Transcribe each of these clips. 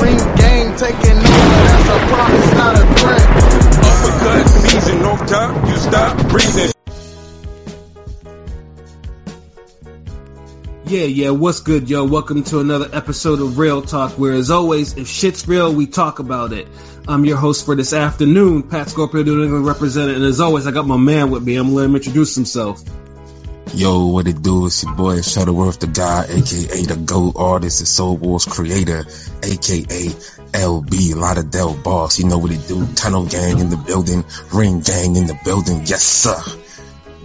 Ring gang taking over, that's a promise, not a threat. Uppercut season, no time, you stop breathing. Yeah, yeah, what's good, yo? Welcome to another episode of Real Talk, where as always, if shit's real, we talk about it. I'm your host for this afternoon, Pat Scorpio, New England representative, and as always, I got my man with me. I'm gonna let him introduce himself. Yo, what it do? It's your boy Shuttleworth the guy, aka the GOAT artist and Soul Wars creator, aka LB, Lauderdale boss. You know what it do? Tunnel gang in the building, ring gang in the building. Yes, sir.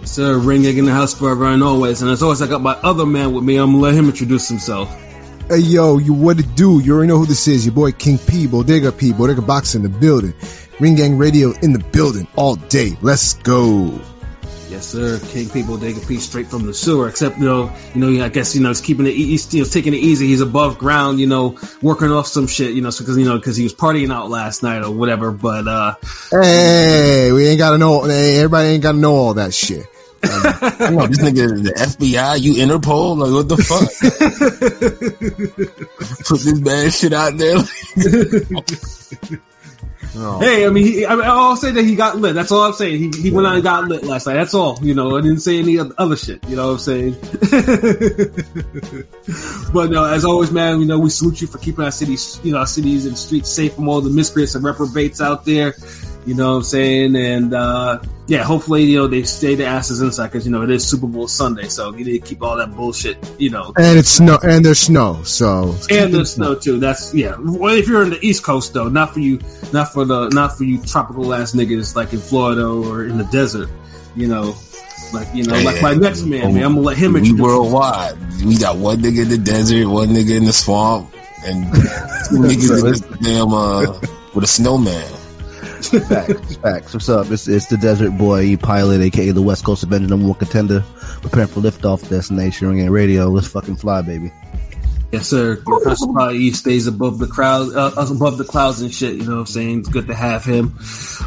Sir, ring gang in the house forever and always. And as always, I got my other man with me. I'm gonna let him introduce himself. Hey yo, you what it do? You already know who this is. Your boy King P, Bodega P, Bodega Box in the building. Ring Gang Radio in the building all day. Let's go. Yes, sir. King People Dig a piece straight from the sewer. Except, you know, you know, I guess, you know, he's keeping it, he's, you know, taking it easy. He's above ground, you know, working off some shit, you know, because, you know, because he was partying out last night or whatever. But, uh, Hey, we ain't gotta know, hey, everybody ain't gotta know all that shit. I know this nigga is the FBI, you Interpol, like what the fuck? Put this bad shit out there. No. hey, I mean, he, I mean, I'll say that he got lit. That's all I'm saying. He, he went out and got lit last night. That's all. You know, I didn't say any other shit. You know what I'm saying? but no, as always, man, you know, we salute you for keeping our cities, you know, our cities and streets safe from all the miscreants and reprobates out there. You know what I'm saying? And, uh, yeah, hopefully, you know, they stay the asses inside because, you know, it is Super Bowl Sunday. So you need to keep all that bullshit, you know. And it's snow, and there's snow, so. And there's snow too. That's yeah. Well, if you're in the East Coast though, not for you, not for the, not for you tropical ass niggas like in Florida or in the desert. You know, like you know, like my next man, man. I'm gonna let him we introduce. worldwide. We got one nigga in the desert, one nigga in the swamp, and two niggas in the damn uh with a snowman. Facts, facts. What's up? It's, it's the Desert Boy pilot, aka the West Coast Avenger, number one contender, preparing for liftoff destination, ring radio. Let's fucking fly, baby. Yes, sir. Probably stays above the crowd, uh, above the clouds and shit. You know what I'm saying? It's good to have him.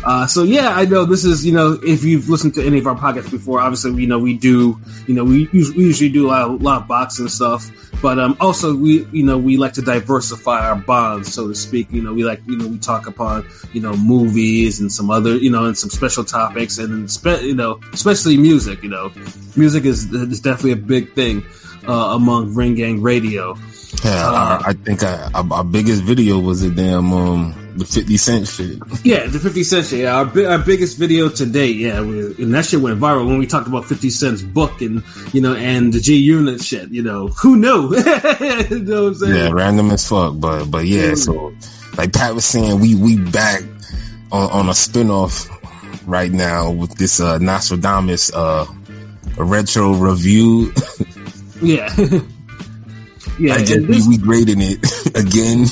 Uh, so yeah, I know this is, you know, if you've listened to any of our podcasts before, obviously, you know, we do, you know, we, we usually do a lot, of, lot of boxing stuff, but, um, also we, you know, we like to diversify our bonds, so to speak. You know, we like, you know, we talk upon, you know, movies and some other, you know, and some special topics and, spe- you know, especially music, you know, music is, is definitely a big thing, uh, among Ring Gang Radio. Yeah, our, I think I, our, our biggest video was the damn um the Fifty Cent shit. Yeah, the 50 Cent shit. Yeah, our, bi- our biggest video to date. Yeah, we, and that shit went viral when we talked about 50 Cent's book and, you know, and the G Unit shit. You know, who knew? you know what I'm saying? Yeah, random as fuck, but but yeah. So like Pat was saying, we we back on, on a spinoff right now with this uh Nastradamus uh retro review. Yeah. yeah. I guess we, this- we grading it again.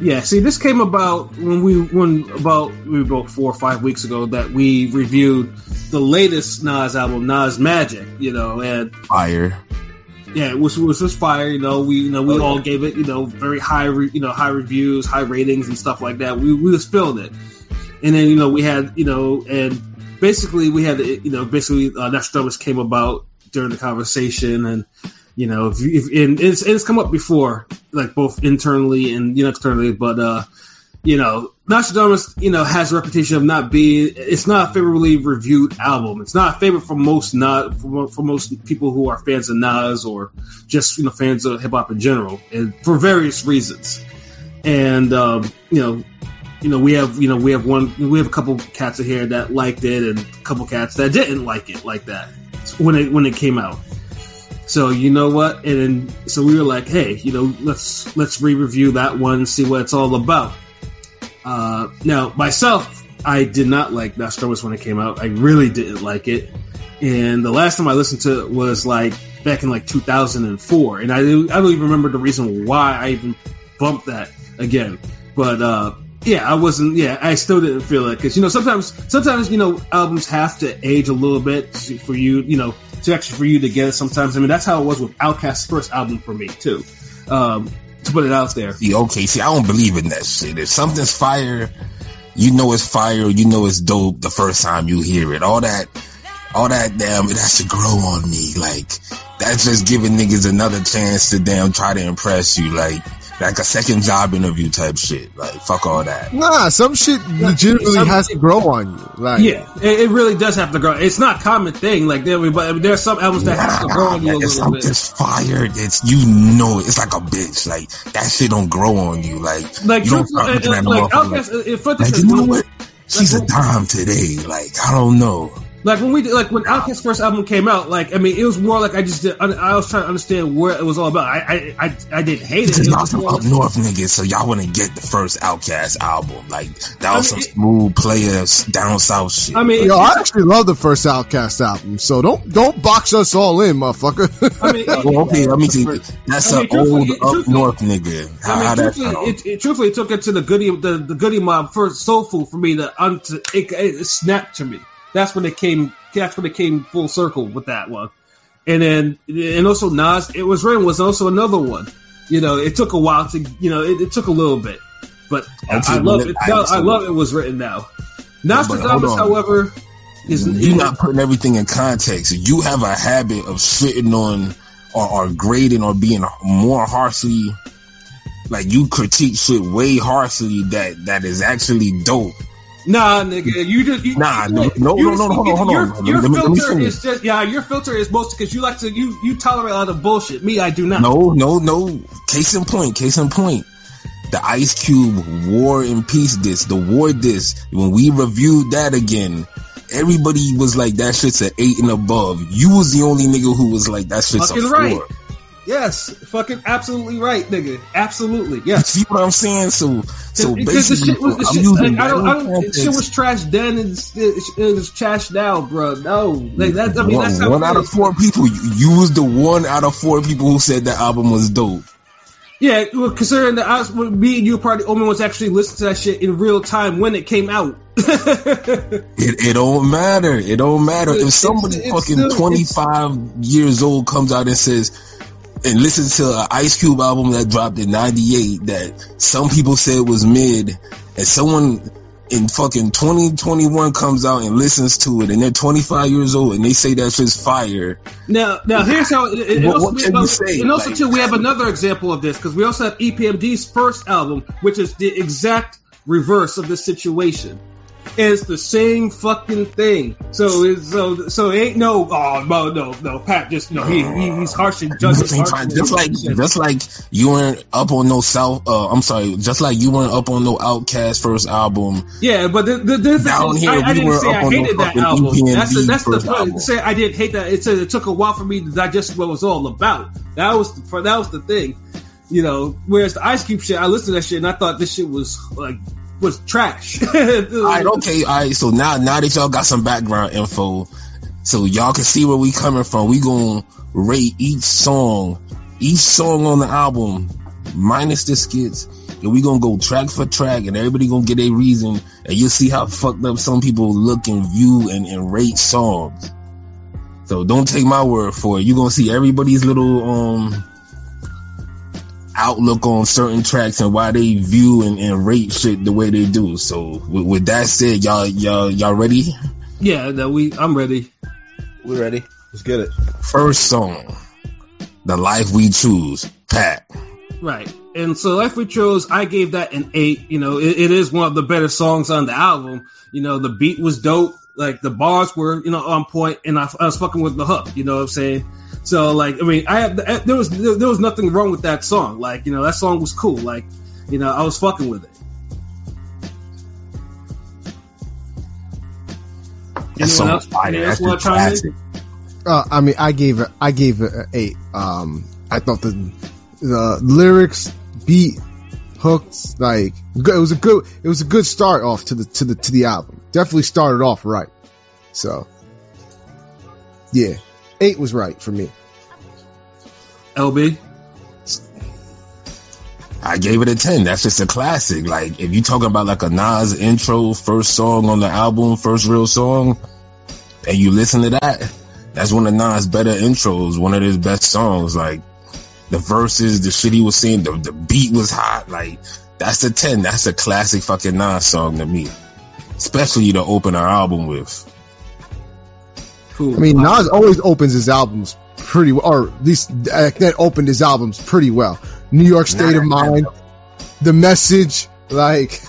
Yeah, see, this came about when we when about we about four or five weeks ago that we reviewed the latest Nas album, Nas Magic. You know, and Fire. yeah, which was just fire. You know, we you know we all gave it you know very high re, you know high reviews, high ratings and stuff like that. We we just filled it, and then you know we had you know and basically we had you know basically uh, Nastradamus came about during the conversation and. You know, if, if and it's it's come up before, like both internally and you know externally, but uh, you know, Nastradamus, you know, has a reputation of not being. It's not a favorably reviewed album. It's not a favorite for most not for, for most people who are fans of Nas or just you know fans of hip hop in general, and for various reasons. And um, you know, you know, we have you know we have one we have a couple cats in here that liked it, and a couple cats that didn't like it like that when it when it came out. So you know what? And then, so we were like, hey, you know, let's let's re-review that one, see what it's all about. Uh, now, myself, I did not like that Nastradamus when it came out. I really didn't like it. And the last time I listened to it was like back in like 2004, and I I don't even remember the reason why I even bumped that again. But uh, yeah, I wasn't. Yeah, I still didn't feel it because you know sometimes sometimes you know albums have to age a little bit for you you know to actually for you to get it. Sometimes I mean that's how it was with Outkast's first album for me too. Um, to put it out there. See, okay, see, I don't believe in that shit. If something's fire, you know it's fire, you know it's dope the first time you hear it. All that, all that damn, it has to grow on me. Like, that's just giving niggas another chance to damn try to impress you, like like a second job interview type shit. Like fuck all that. Nah, some shit legitimately some- has to grow on you. Like, Yeah, it, it really does have to grow. It's not a common thing, like there, but there are some albums that have to grow on you a it's little bit. It's fire. It's you know it's like a bitch. Like that shit don't grow on you. Like Like, you don't start looking at the like motherfucker Outkast, for like, like, you know what? She's a like, dime today. Like I don't know. Like when we did, like when Outkast's first album came out, like I mean, it was more like I just did, I, I was trying to understand where it was all about. I I I, I didn't hate it. Because it y'all was some up north niggas, so y'all wouldn't get the first Outkast album. Like that was I mean, some smooth players down south shit. I mean, Yo, I actually love the first Outkast album, so don't don't box us all in, motherfucker. I mean, well, okay, let me see. That's I mean, an old truthfully- up north nigga. How, I mean, how that truthfully, sound? it, it, truthfully, took it to the goody, the, the Goodie Mob first soul food for me to, un, to it, it snapped to me. That's when it came. That's when it came full circle with that one, and then and also Nas. It was written was also another one. You know, it took a while to you know it, it took a little bit, but I, I love it. I- I, love it was written now. Nastradamus, however, is You're not putting everything in context. You have a habit of shitting on or, or grading or being more harshly, like you critique shit way harshly that that is actually dope. Nah, nigga, you just you, Nah, you, no, no, you no, no, hold on, hold your, on. Your Let me- let me filter is just yeah. Your filter is mostly because you like to you you tolerate a lot of bullshit. Me, I do not. No, no, no. Case in point. Case in point. The Ice Cube War and Peace disc, the War disc. When we reviewed that again, everybody was like, "That shit's an eight and above." You was the only nigga who was like, "That shit's Fucking a right. Yes, fucking absolutely right, nigga. Absolutely, yes. You see what I'm saying? So, so the basically, shit was, the I'm shit, using like, I don't, I don't, shit was trash then and it's, it's trash now, bro. No, like that. I mean, that's how one out of four people. You, was the one out of four people who said that album was dope. Yeah, well, considering that I was, me and you were probably the only ones actually listening to that shit in real time when it came out. It, it don't matter. It don't matter. If somebody it's- it's fucking still- 25 years old comes out and says, and listens to an Ice Cube album that dropped in 98 that some people said was mid, and someone in fucking 2021 comes out and listens to it, and they're 25 years old and they say that shit's fire. Now, now here's how. It, it What- also, what can you say? And also, Like- too, we have another example of this because we also have EPMD's first album, which is the exact reverse of this situation. It's the same fucking thing. So it's so so it ain't no oh no no no Pat just no he, he he's harsh and Just like, just like, just like you weren't up on no South. Uh, I'm sorry, just like you weren't up on no Outkast first album. yeah, but the, the difference Down is here, I, I we didn't were say up I the hated that fucking album. EPMD That's the, that's the point. Say I didn't hate that. It said it took a while for me to digest what it was all about. That was the, for that was the thing. You know, whereas the Ice Cube shit, I listened to that shit and I thought this shit was like was trash. All right, okay, all right. So now, now that y'all got some background info, so y'all can see where we coming from. We gonna rate each song, each song on the album, minus the skits, and we gonna go track for track, and everybody gonna get a reason, and you'll see how fucked up some people look and view and, and rate songs. So don't take my word for it. You gonna see everybody's little um outlook on certain tracks and why they view and, and rate shit the way they do. So with, with that said, y'all y'all y'all ready? yeah, no, we I'm ready. We ready? Let's get it. First song, "The Life We Choose." Pat. Right. And so Life We Chose, I gave that an eight. You know, it, it is one of the better songs on the album. You know, the beat was dope. Like the bars were, you know, on point, and I, I was fucking with the hook. You know what I'm saying? So like, I mean, I have there was there was nothing wrong with that song. Like, you know, that song was cool. Like, you know, I was fucking with it. That song else- fire. anyone else That's a wanna classic. Uh, I mean, I gave it, I gave it an eight. Um, I thought the the lyrics, beat, hooks, like it was a good, it was a good start off to the to the to the album. Definitely started off right. So, yeah, eight was right for me. LB. I gave it a ten. That's just a classic. Like if you're talking about like a Nas intro, first song on the album, first real song, and you listen to that, that's one of Nas' better intros, one of his best songs. Like the verses, the shit he was saying, the, the beat was hot. Like that's a ten. That's a classic fucking Nas song to me, especially to open our album with. I mean, Nas always opens his albums pretty well, or at least that opened his albums pretty well. New York State of Mind, The Message, like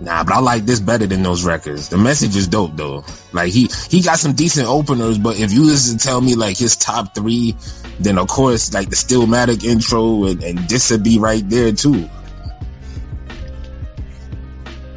Nah, but I like this better than those records. The message is dope though. Like he he got some decent openers, but if you listen to tell me like his top three, then of course like the Stillmatic intro and, and this would be right there too.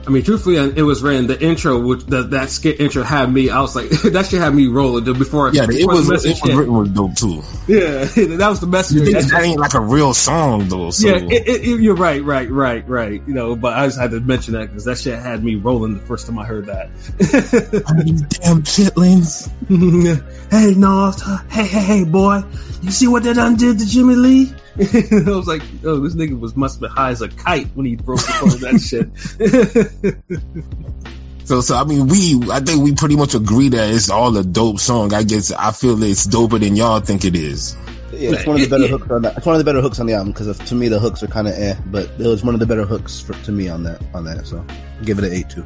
I mean, truthfully, it was ran the intro, which the, that skit intro had me. I was like, that shit had me rolling dude, before. Yeah, it was the it was written was dope too. Yeah, that was the message. That- that ain't like a real song though? So yeah, it, it, you're right, right, right, right. You know, but I just had to mention that because that shit had me rolling the first time I heard that. damn chitlins. hey, Nas, hey, hey, hey, boy, you see what they done did to Jimmy Lee? I was like, oh, this nigga was must be high as a kite when he broke the phone that shit. So so I mean we I think we pretty much agree that it's all a dope song. I guess I feel it's doper than y'all think it is. Yeah, it's one of the better hooks on that. It's one of the better hooks on the album because to me the hooks are kind of eh, but it was one of the better hooks for, to me on that on that. So give it an eight too.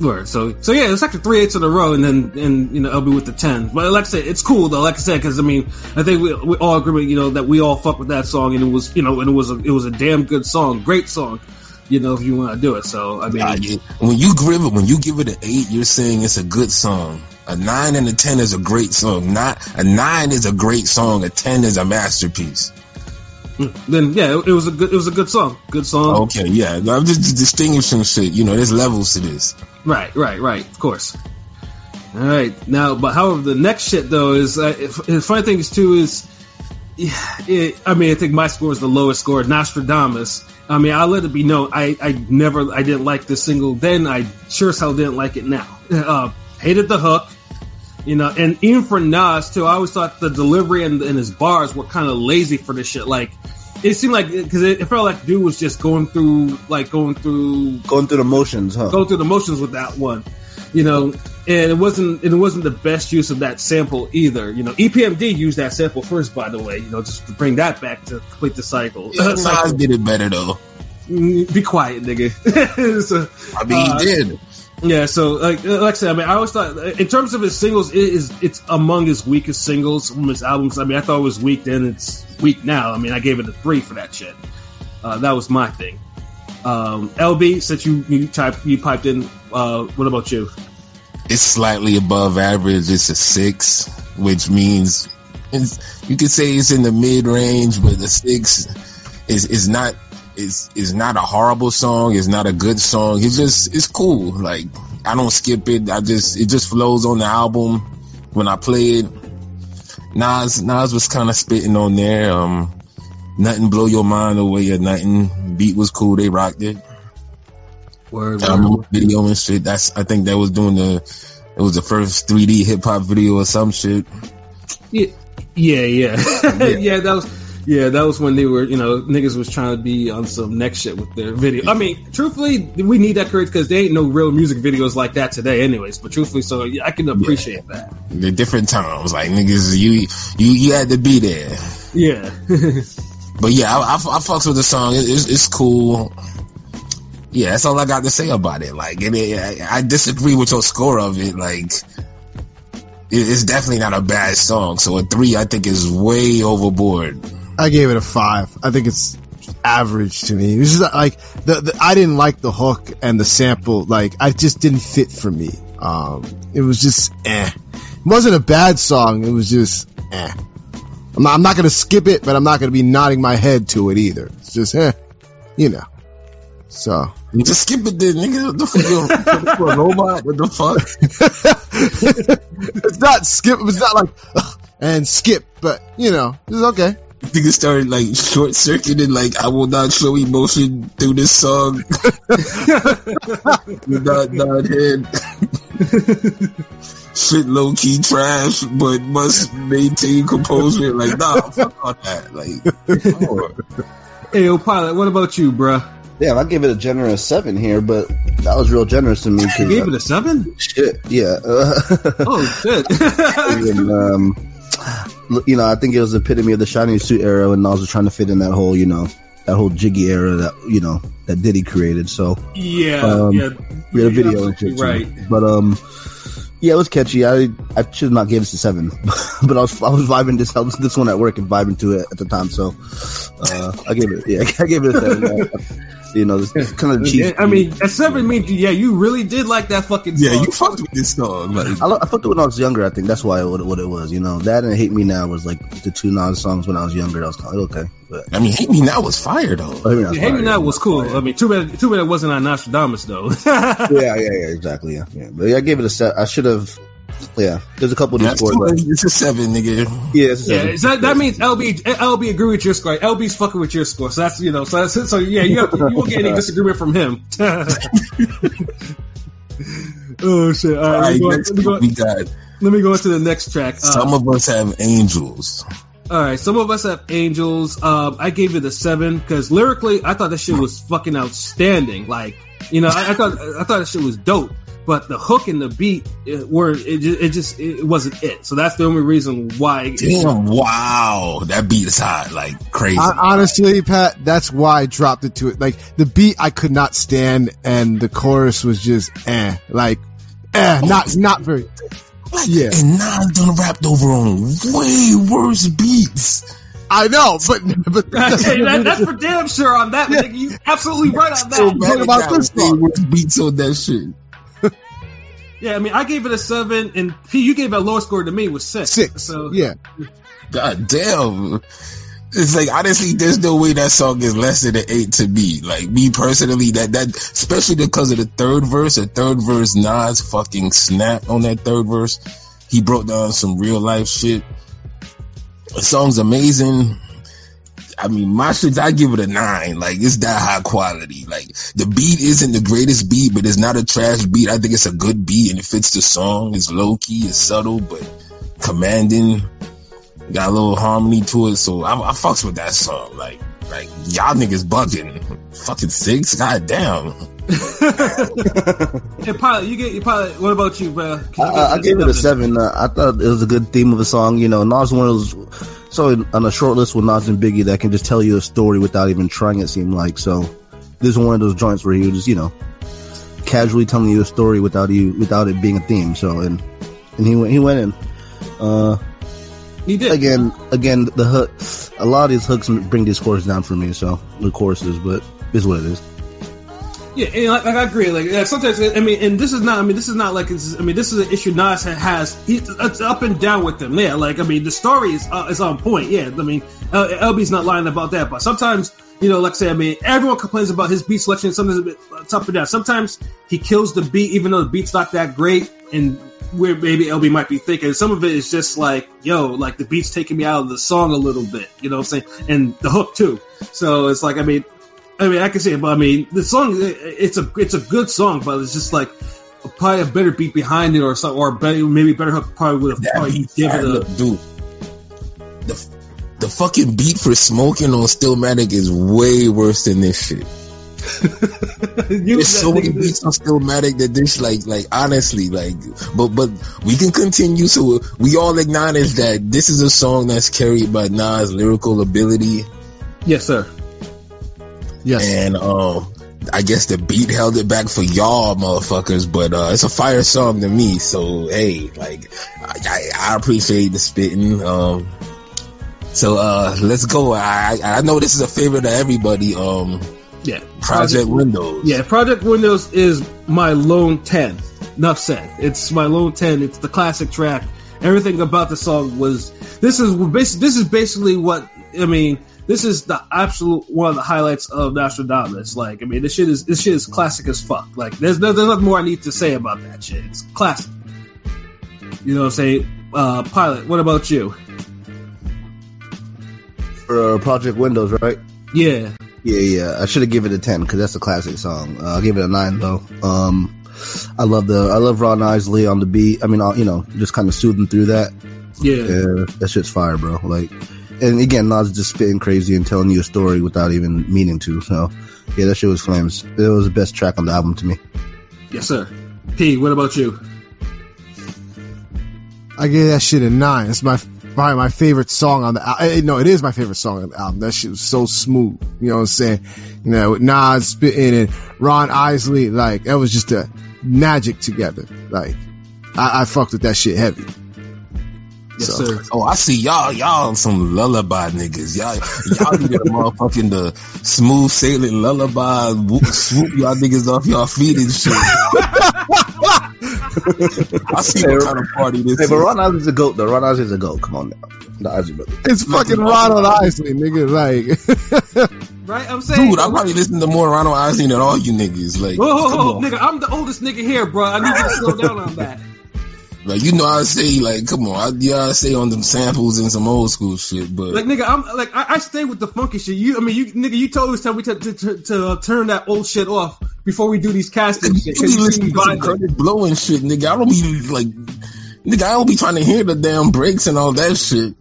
Word. So, so yeah, it's like actually three eights in a row, and then and you know LB with the ten. But like I said, it's cool though. Like I said, because I mean, I think we, we all agree, with, you know, that we all fuck with that song, and it was, you know, and it was a it was a damn good song, great song. You know, if you want to do it. So I mean, when you give it when you give it an eight, you're saying it's a good song. A nine and a ten is a great song. Not a nine is a great song. A ten is a masterpiece. Then yeah, it, it was a good it was a good song, good song. Okay, yeah. I'm just distinguishing shit. You know, there's levels to this. Right, right, right. Of course. All right. Now, but however, the next shit though is uh, if, the funny thing is too is, yeah, it, I mean, I think my score is the lowest score. Nastradamus. I mean, I'll let it be known. I, I never, I didn't like this single then. I sure as hell didn't like it now. Uh, hated the hook. You know, and even for Nas too, I always thought the delivery and, and his bars were kind of lazy for this shit. Like, it seemed like because it, it felt like dude was just going through, like going through Going through the motions, huh? go through the motions with that one, you know, and it wasn't and it wasn't the best use of that sample either. You know, EPMD used that sample first, by the way, you know, just to bring that back to complete the cycle. Nas did it better though. Mm, Be quiet, nigga. so, I mean, Uh, he did. Yeah, so like like I said, I mean, I always thought in terms of his singles, it is it's among his weakest singles from his albums. I mean, I thought it was weak then; it's weak now. I mean, I gave it a three for that shit. Uh, that was my thing. Um, LB, since you you typed you piped in, uh, what about you? It's slightly above average. It's a six, which means you could say it's in the mid range, but the six is is not is is not a horrible song. It's not a good song. It's just it's cool. Like I don't skip it. I just it just flows on the album when I play it. Nas Nas was kind of spitting on there. Um, nothing blow your mind away or nothing. Beat was cool. They rocked it. Word, I video and shit. That's I think that was doing the it was the first 3D hip hop video or some shit. Yeah, yeah, yeah, yeah. That was yeah, that was when they were you know niggas was trying to be on some next shit with their video. I mean, truthfully, we need that courage because there ain't no real music videos like that today, anyways. But truthfully, so I can appreciate that. The different times, like niggas, you you you had to be there. Yeah, But yeah, I, I, I fucks with the song. It, it's, it's cool. Yeah, that's all I got to say about it. Like, it, it, I, I disagree with your score of it. Like, it's definitely not a bad song. So a three, I think, is way overboard. I gave it a five. I think it's average to me. It was just like the, the I didn't like the hook and the sample. Like I just didn't fit for me. Um, it was just eh. It wasn't a bad song. It was just eh. I'm not, I'm not gonna skip it, but I'm not gonna be nodding my head to it either. It's just eh, you know. So You just skip it, then, nigga. What the fuck? For a robot? What the fuck? it's not skip. It's not like and skip, but you know, it's okay. Nigga started like short circuiting, like I will not show emotion through this song. not nod head. Shit low key trash, but must maintain composure. Like nah, fuck all that. Like, hey, yo, pilot, what about you, bruh? Damn, I gave it a generous seven here, but that was real generous to me. You 'cause, gave uh, it a seven? shit, yeah. Uh, Oh shit! and, um, look, you know, I think it was the epitome of the shiny suit era when Nas was trying to fit in that whole, you know, that whole jiggy era that you know that Diddy created. So yeah, Um, yeah. we had a video and shit, too. right? But um, Yeah, it was catchy. I I should not give this a seven, but I was I was vibing this I was this one at work and vibing to it at the time. So uh, I gave it yeah I gave it a seven. You know, it's, it's kind of cheap. I mean, at seven means yeah, you really did like that fucking. Yeah, you fucked with this song. Like, I, lo- I fucked it when I was younger. I think that's why what, what it was. You know, that and Hate Me Now was like the two Nas songs when I was younger. I was kind of okay, but I mean, Hate Me Now was fire though. Hate Me Now, Yeah, Hate Me Now was cool. I mean, too bad, too bad it wasn't on Nastradamus though. yeah, yeah, yeah, exactly. Yeah, yeah. But yeah, I gave it a set. I should have. Yeah, there's a couple of these That's scores. cool. Like, It's a seven, nigga. yeah, it's a yeah, seven. is that that means LB LB agree with your score. LB's fucking with your score. So that's you know. So that's so yeah. You have, you won't get any disagreement from him. oh shit! All All right, right, let, me go, next let, me go, we got let me go into the next track. Uh, some of us have angels. All right, some of us have angels. Um, I gave it a seven because lyrically, I thought that shit was fucking outstanding. Like, you know, I, I thought I thought that shit was dope. But the hook and the beat it, were it just, it just it wasn't it. So that's the only reason why. Damn, wow, that beat is hot, like crazy. I, honestly, Pat, that's why I dropped it to it. Like the beat, I could not stand, and the chorus was just eh, like eh, not not very. Like, yeah. and Nas done rapped over on way worse beats. I know, but but Hey, that, that's for damn sure on that. nigga. You absolutely right on So that. bad about got this way song. worse beats on that shit. Yeah, I mean, I gave it a seven, and P, you gave it a lower score to me was six. six. So yeah, God damn. It's like honestly, there's no way that song is less than an eight to me. Like me personally, that that especially because of the third verse. The third verse, Nas fucking snapped on that third verse. He broke down some real life shit. The song's amazing. I mean, my shit, I give it a nine. Like, it's that high quality. Like, the beat isn't the greatest beat, but it's not a trash beat. I think it's a good beat and it fits the song. It's low key, it's subtle, but commanding. Got a little harmony to it, so I, I fucks with that song. Like, like y'all niggas bugging. Fucking six, god damn. Hey, pilot, you get you pilot. What about you, bro? I, I, I gave it a seven. Uh, I thought it was a good theme of a song. You know, Nas one of those. So on a short list with Nas and Biggie that can just tell you a story without even trying. It seemed like so. This is one of those joints where he was just you know casually telling you a story without you without it being a theme. So and and he went he went in. Uh, He did. again again the hook. A lot of these hooks bring these scores down for me. So the choruses, but is what it is. Yeah, and like, like I agree. Like yeah, sometimes, I mean, and this is not. I mean, this is not like. It's, I mean, this is an issue Nas ha- has. He, it's up and down with them. Yeah, like I mean, the story is uh, is on point. Yeah, I mean, uh, LB's not lying about that. But sometimes, you know, like I say, I mean, everyone complains about his beat selection. Sometimes a bit it's up and down. Sometimes he kills the beat, even though the beat's not that great, and where maybe LB might be thinking. Some of it is just like, yo, like the beat's taking me out of the song a little bit. You know what I'm saying? And the hook too. So it's like, I mean, I mean, I can see it, but I mean, the song it's a it's a good song, but it's just like probably a better beat behind it or something, or better, maybe better hook probably would have probably given it Look, a. dude. The the fucking beat for smoking on Stillmatic is way worse than this shit. You- There's so many beats on Stillmatic that this like like honestly like but but we can continue. So we all acknowledge that this is a song that's carried by Nas lyrical ability. Yes, sir. yes. and um I guess the beat held it back for y'all motherfuckers but uh it's a fire song to me. So hey like I, I, I appreciate the spitting um so uh let's go. I I I know this is a favorite of everybody um Yeah, Project Windows Yeah, Project Windows is my lone ten. Enough said. It's my lone ten. It's the classic track. Everything about the song was. This is This is basically what I mean. This is the absolute one of the highlights of Nastradamus. Like, I mean, this shit is this shit is classic as fuck. Like, there's there's nothing more I need to say about that shit. It's classic. You know what I'm saying? Uh, Pilot. What about you? For uh, Project Windows, right? Yeah. Yeah, yeah. I should have given it a ten because that's a classic song. Uh, I'll give it a nine though. Um, I love the I love Ron Isley on the beat. I mean, uh, you know, just kind of soothing through that. Yeah. Yeah, that shit's fire, bro. Like, and again, Nas just spitting crazy and telling you a story without even meaning to. So, yeah, that shit was flames. It was the best track on the album to me. Yes, sir. P. What about you? I gave that shit a nine. It's my probably my favorite song on the album. Eh, no, it is my favorite song on the album. That shit was so smooth. You know what I'm saying? You know, with Nas spitting and Ron Isley, like that was just a magic together. Like I, I fucked with that shit heavy. Yes, So- sir. Oh, I see y'all. Y'all some lullaby niggas. Y'all, y'all need a motherfucking the smooth sailing lullaby. Whoop, swoop y'all niggas off y'all feet and shit. I see what kind of party this Hey, is. but Ron Oz is a goat though. Ron Oz is a goat. Come on now, the Ozzy brother. It's fucking Ronald Isley, nigga. Like, Right? I'm saying. Dude, I probably listen to more Ronald Isley than all you niggas. Like, Whoa, whoa, come whoa, nigga, I'm the oldest nigga here, bro. I need you to slow down on that. Like, you know, I say, like, come on. I, yeah, I say on them samples and some old school shit, but Like, nigga, I'm like, I, I stay with the funky shit. You, I mean, you, nigga, you told us that we to, to, to, to uh, turn that old shit off before we do these casting shit. you be you see me listening to some vibing. Kurtis Blow shit, nigga. I don't be like, nigga, I don't be trying to hear the damn breaks and all that shit.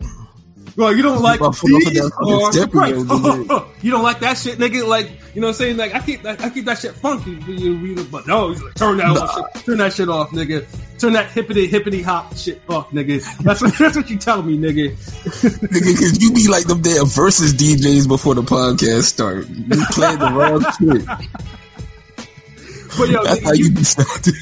Well, you don't like I put off of these uh, that or right. you don't like that shit, nigga. Like you know what I'm saying? Like I keep I keep that shit funky, you, but no, he's like, turn that old shit, turn that shit off, nigga. Turn that hippity hippity hop shit off, nigga. That's what that's what you tell me, nigga. Nigga, cause you be like them damn versus DJs before the podcast start. You play the wrong shit. But yo, That's nigga, how you, you be sounding.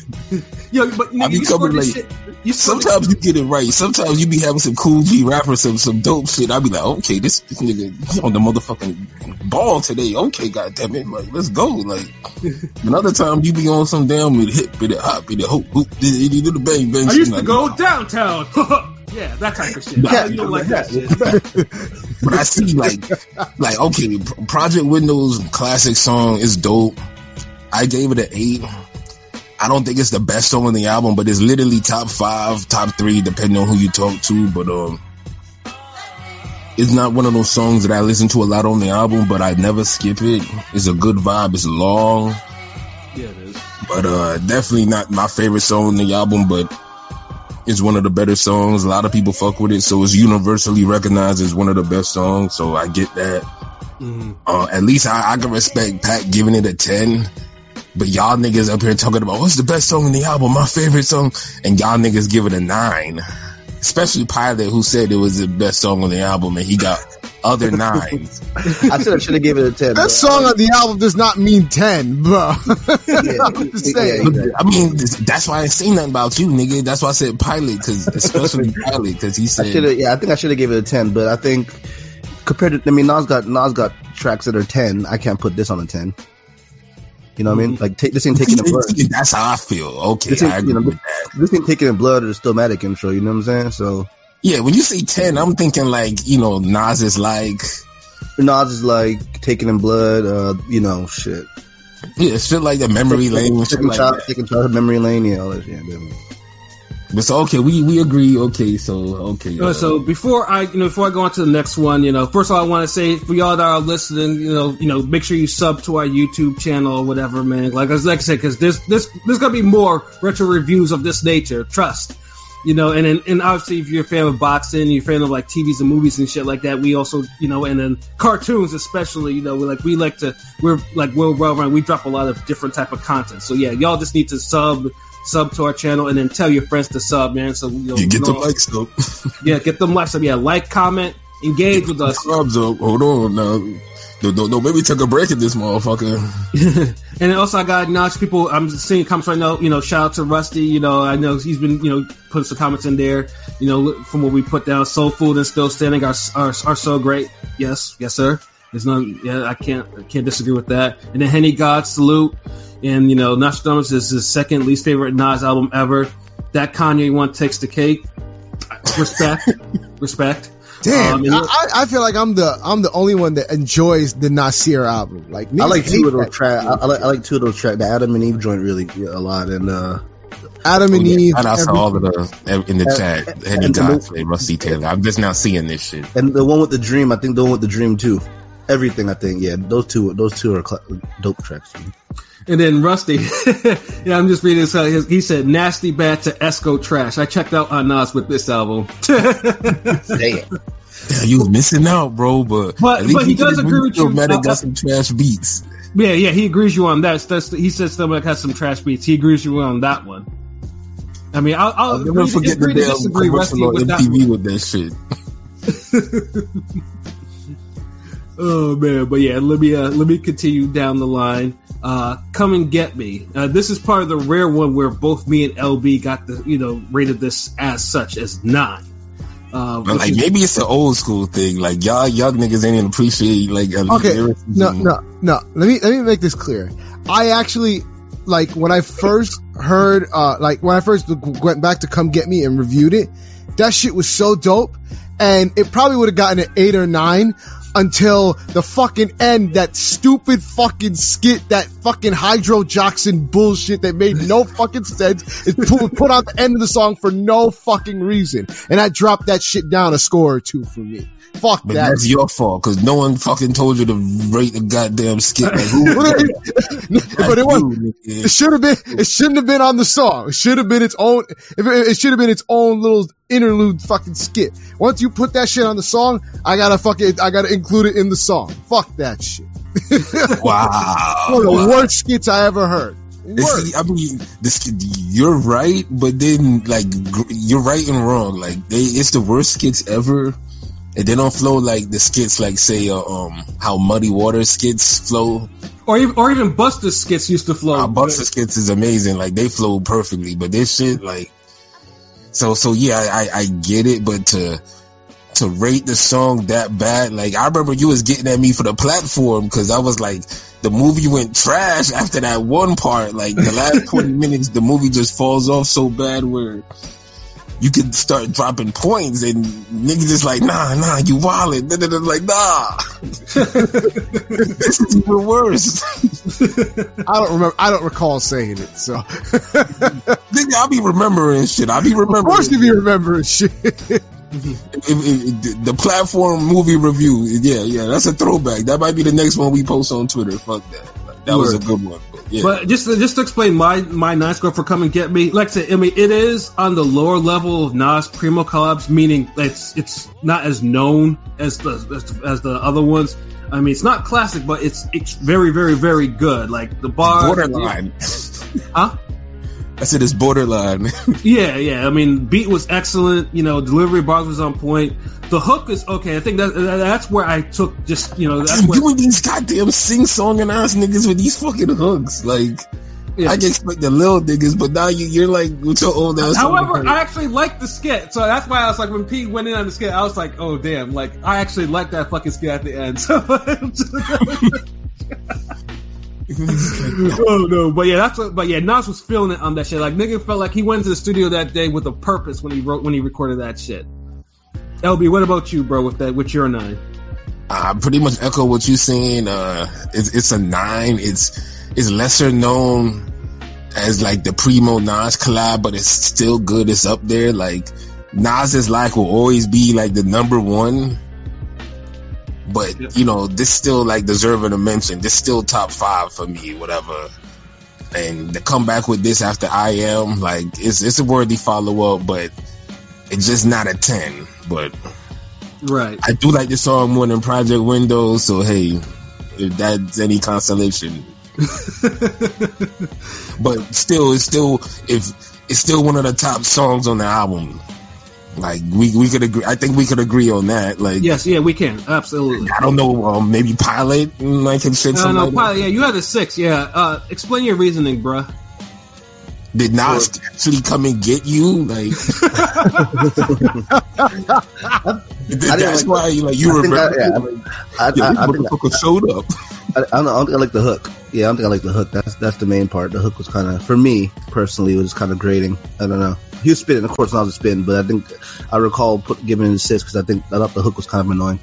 yo, but I nigga, be you coming like- shit. You Sometimes you get it right. Sometimes you be having some cool G rappers, some some dope shit. I be like, okay, this, this nigga on the motherfucking ball today. Okay, goddamn it, like let's go. Like another time you be on some damn with hip, with it hop, with it hoop, hoop, do the bang bang. I used to go downtown. yeah, that type of shit. I know you don't like that shit. But I see like, like okay, Project Windows classic song is dope. I gave it an eight. I don't think it's the best song on the album, but it's literally top five, top three, depending on who you talk to. But um, it's not one of those songs that I listen to a lot on the album, but I never skip it. It's a good vibe. It's long, Yeah, it is. but uh, definitely not my favorite song on the album, but. It's one of the better songs. A lot of people fuck with it, so it's universally recognized as one of the best songs. So I get that. Mhm. Uh, at least I, I can respect Pat giving it a 10. But y'all niggas up here talking about what's the best song in the album, my favorite song, and y'all niggas give it a 9. Especially Pilot, who said it was the best song on the album, and he got other nines. I said I should have given it a ten. that song on the album does not mean 10, bro. Yeah, I'm yeah, yeah. I mean, that's why I ain't saying nothing about you, nigga. That's why I said Pilot, because especially Pilot, because he should said have. Yeah, I think I should have given it a ten. But I think compared to, I mean, Nas got Nas got tracks that are ten. I can't put this on a ten. You know what I mean? Like take this ain't taking the blood. that's how I feel. Okay, This ain't, I you agree know, with that. this ain't taking the blood or the Stillmatic intro. You know what I'm saying? So Yeah, when you say 10, I'm thinking like, you know, Nas is like, Nas is like taking in blood. Uh, you know, shit. yeah, shit like the memory lane shit taking, like child, taking childhood memory lane. Yeah, all that. Yeah, definitely. But so okay, we we agree. Okay, so okay. Uh, so before I, you know, before I go on to the next one, you know, first of all, I want to say for y'all that are listening, you know, you know, make sure you sub to our YouTube channel or whatever, man. Like, as like I said, because this, this, there's gonna be more retro reviews of this nature. Trust, you know, and and obviously, if you're a fan of boxing, you're a fan of like TVs and movies and shit like that, we also, you know, and then cartoons especially, you know, we like we like to, we're like well well run. We drop a lot of different type of content. So yeah, y'all just need to sub. Sub to our channel and then tell your friends to sub, man. So you know, you get you the know, likes though. yeah, get them likes up. Yeah, like, comment, engage with us. Subs up. Hold on now. Don't, don't, don't maybe take a break at this motherfucker. and also, I got acknowledge people. I'm seeing comments right now. You know, shout out to Rusty. You know, I know he's been you know putting some comments in there. You know, from what we put down, Soul Food and Still Standing are are, are so great. Yes, yes, sir. There's none. Yeah, I can't I can't disagree with that. And then Henny God salute. And you know, Nastradamus is his second least favorite Nas album ever. That Kanye one takes the cake. Respect, respect. Damn, Um, I, I I feel like I'm the I'm the only one that enjoys the Nasir album. Like I like two hate of those that tracks. I. I like I like two of those tracks. The Adam and Eve joint really yeah, a lot, and uh, Adam and Oh, yeah. Eve. And I saw all of the in the And- chat. Henny and the- Godfrey, Rusty Taylor. I'm just now seeing this shit. and the one with the dream. I think the one with the dream too. Everything I think, yeah, those two, those two are cl- dope tracks. And then Rusty, yeah, I'm just reading this. uh, his- He said, "Nasty bad to Esco trash." I checked out on Nas with this album. Damn. Yeah, you was missing out, bro. But But- at least but he you does agree with you. Matic Uh, got some trash beats. yeah, yeah, he agrees you on that. That's, he says Stillmatic has some trash beats. He agrees you on that one. I mean, I'll, I'll I'll never agree, forget the agree to damn disagree, Rusty, commercial on with that. With that shit. Oh man, but yeah, let me uh, let me continue down the line. Uh, come and get me. Uh, this is part of the rare one where both me and LB got the you know rated this as such as nine. Uh, But like is- maybe it's an old school thing. Like y'all young niggas ain't even appreciate like Okay, no, no, no. Let me let me make this clear. I actually like when I first heard, uh, like when I first went back to come get me and reviewed it. That shit was so dope, and it probably would have gotten an eight or nine until the fucking end. That stupid fucking skit, that fucking Hydro Jackson bullshit that made no fucking sense. It put, put on the end of the song for no fucking reason, and I dropped that shit down a score or two for me. Fuck But that. that's your fault because no one fucking told you to rate the goddamn skit. Like, who, but it was it should have been it shouldn't have been on the song. It should have been its own it should have been its own little interlude fucking skit. Once you put that shit on the song, I gotta fucking I gotta include it in the song. Fuck that shit. Wow. One of the worst skits I ever heard. It's- Worst. I mean, this you're right, but then like you're right and wrong. Like they, it's the worst skits ever, and they don't flow like the skits like say uh, um how Muddy Water skits flow. or even or even Buster skits used to flow. Uh, Buster skits is amazing. Like they flow perfectly, but this shit like so so yeah, I I get it, but to to rate the song that bad, like I remember you was getting at me for the platform because I was like the movie went trash after that one part. Like the last twenty minutes, the movie just falls off so bad where. You could start dropping points and niggas just like, nah, nah, you wildin'. Then they're like, nah. this is even worse. I don't remember I don't recall saying it, so Nigga, I'll be remembering shit. I'll be remembering. course if you remember shit. If- if- if- the platform movie review. Yeah, yeah, that's a throwback. That might be the next one we post on Twitter. Fuck that. That was a good one. But yeah, But just to, just to explain my my nine score for come and get me, like I said, I mean it is on the lower level of Nas Primo collabs, meaning it's it's not as known as the as, as the other ones. I mean, it's not classic, but it's it's very very very good. Like the bar, borderline. huh? I said it's borderline. Yeah, yeah. I mean, beat was excellent. You know, delivery bars was on point. The hook is okay. I think that that's where I took just you know that's where and these goddamn sing song and ass niggas with these fucking hooks. Like, yeah. I just expect the little niggas, but now you, you're like with your old ass. However, I actually like the skit, so that's why I was like, when Pete went in on the skit, I was like, oh damn, like I actually like that fucking skit at the end. So, oh no, but yeah, that's what. But yeah, Nas was feeling it on that shit. Like nigga felt like he went to the studio that day with a purpose when he wrote when he recorded that shit. LB, what about you, bro? With that, with your nine? I pretty much echo what you're saying. Uh, it's, it's a nine. It's it's lesser known as like the Primo Nas collab, but it's still good. It's up there. Like Nas's like will always be like the number one. But Yeah. you know, this still like deserving a mention. This still top five for me, whatever. And to come back with this after I am like it's it's a worthy follow up, but it's just not a ten. But Right. I do like the song more than Project Windows, so hey, if that's any consolation. But still, it's still if it's still one of the top songs on the album. Like we we could agree. I think we could agree on that. Like yes, yeah, we can absolutely. I don't know, um, maybe Pilot I can shit No, something. no, like probably, yeah, you had a six, yeah. Uh, explain your reasoning, bruh. That. Did Nas actually come and get you? Like that's like- why you like you I think. I- yeah, I mean, I, yeah, I, I this think motherfucker showed up. I, I, don't, I don't think I like the hook. Yeah, I don't think I like the hook. That's that's the main part. The hook was kind of, for me personally, it was kind of grating. I don't know. He was spinning, of course, not was spitting, but I think I recall put, giving it a six because I think I thought the hook was kind of annoying.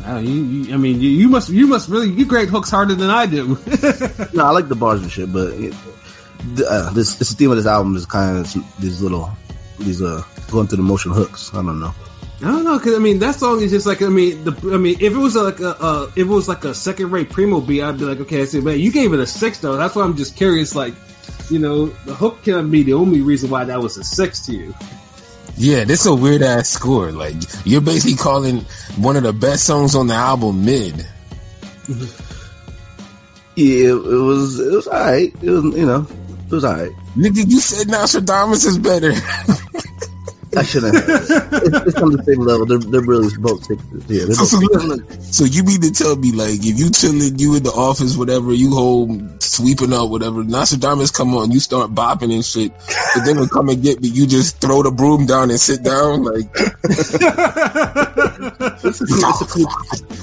Wow, you, you, I mean, you, you must, you must really, you grade hooks harder than I do. No, I like the bars and shit, but it, the, uh, this this theme of this album is kind of these little these uh going through the motion hooks. I don't know. I don't know, cause I mean, that song is just like, I mean, the, I mean, if it was like a, uh, if it was like a second rate primo beat, I'd be like, okay, I see, man, you gave it a six though. That's why I'm just curious, like, you know, the hook can't be the only reason why that was a six to you. Yeah, this is a weird ass score. Like you're basically calling one of the best songs on the album mid. Yeah, it, it was it was alright. It was you know it was alright. Nigga, you said Nastradamus is better. I shouldn't have. It's, it's on the same level. They're, they're really both sick. Yeah, So, both so, look, so you mean to tell me like if you chilling, you in the office, whatever, you home sweeping up, whatever, Nastradamus come on, you start bopping and shit, but then when come and get me, you just throw the broom down and sit down, like It's a cool, it's a cool,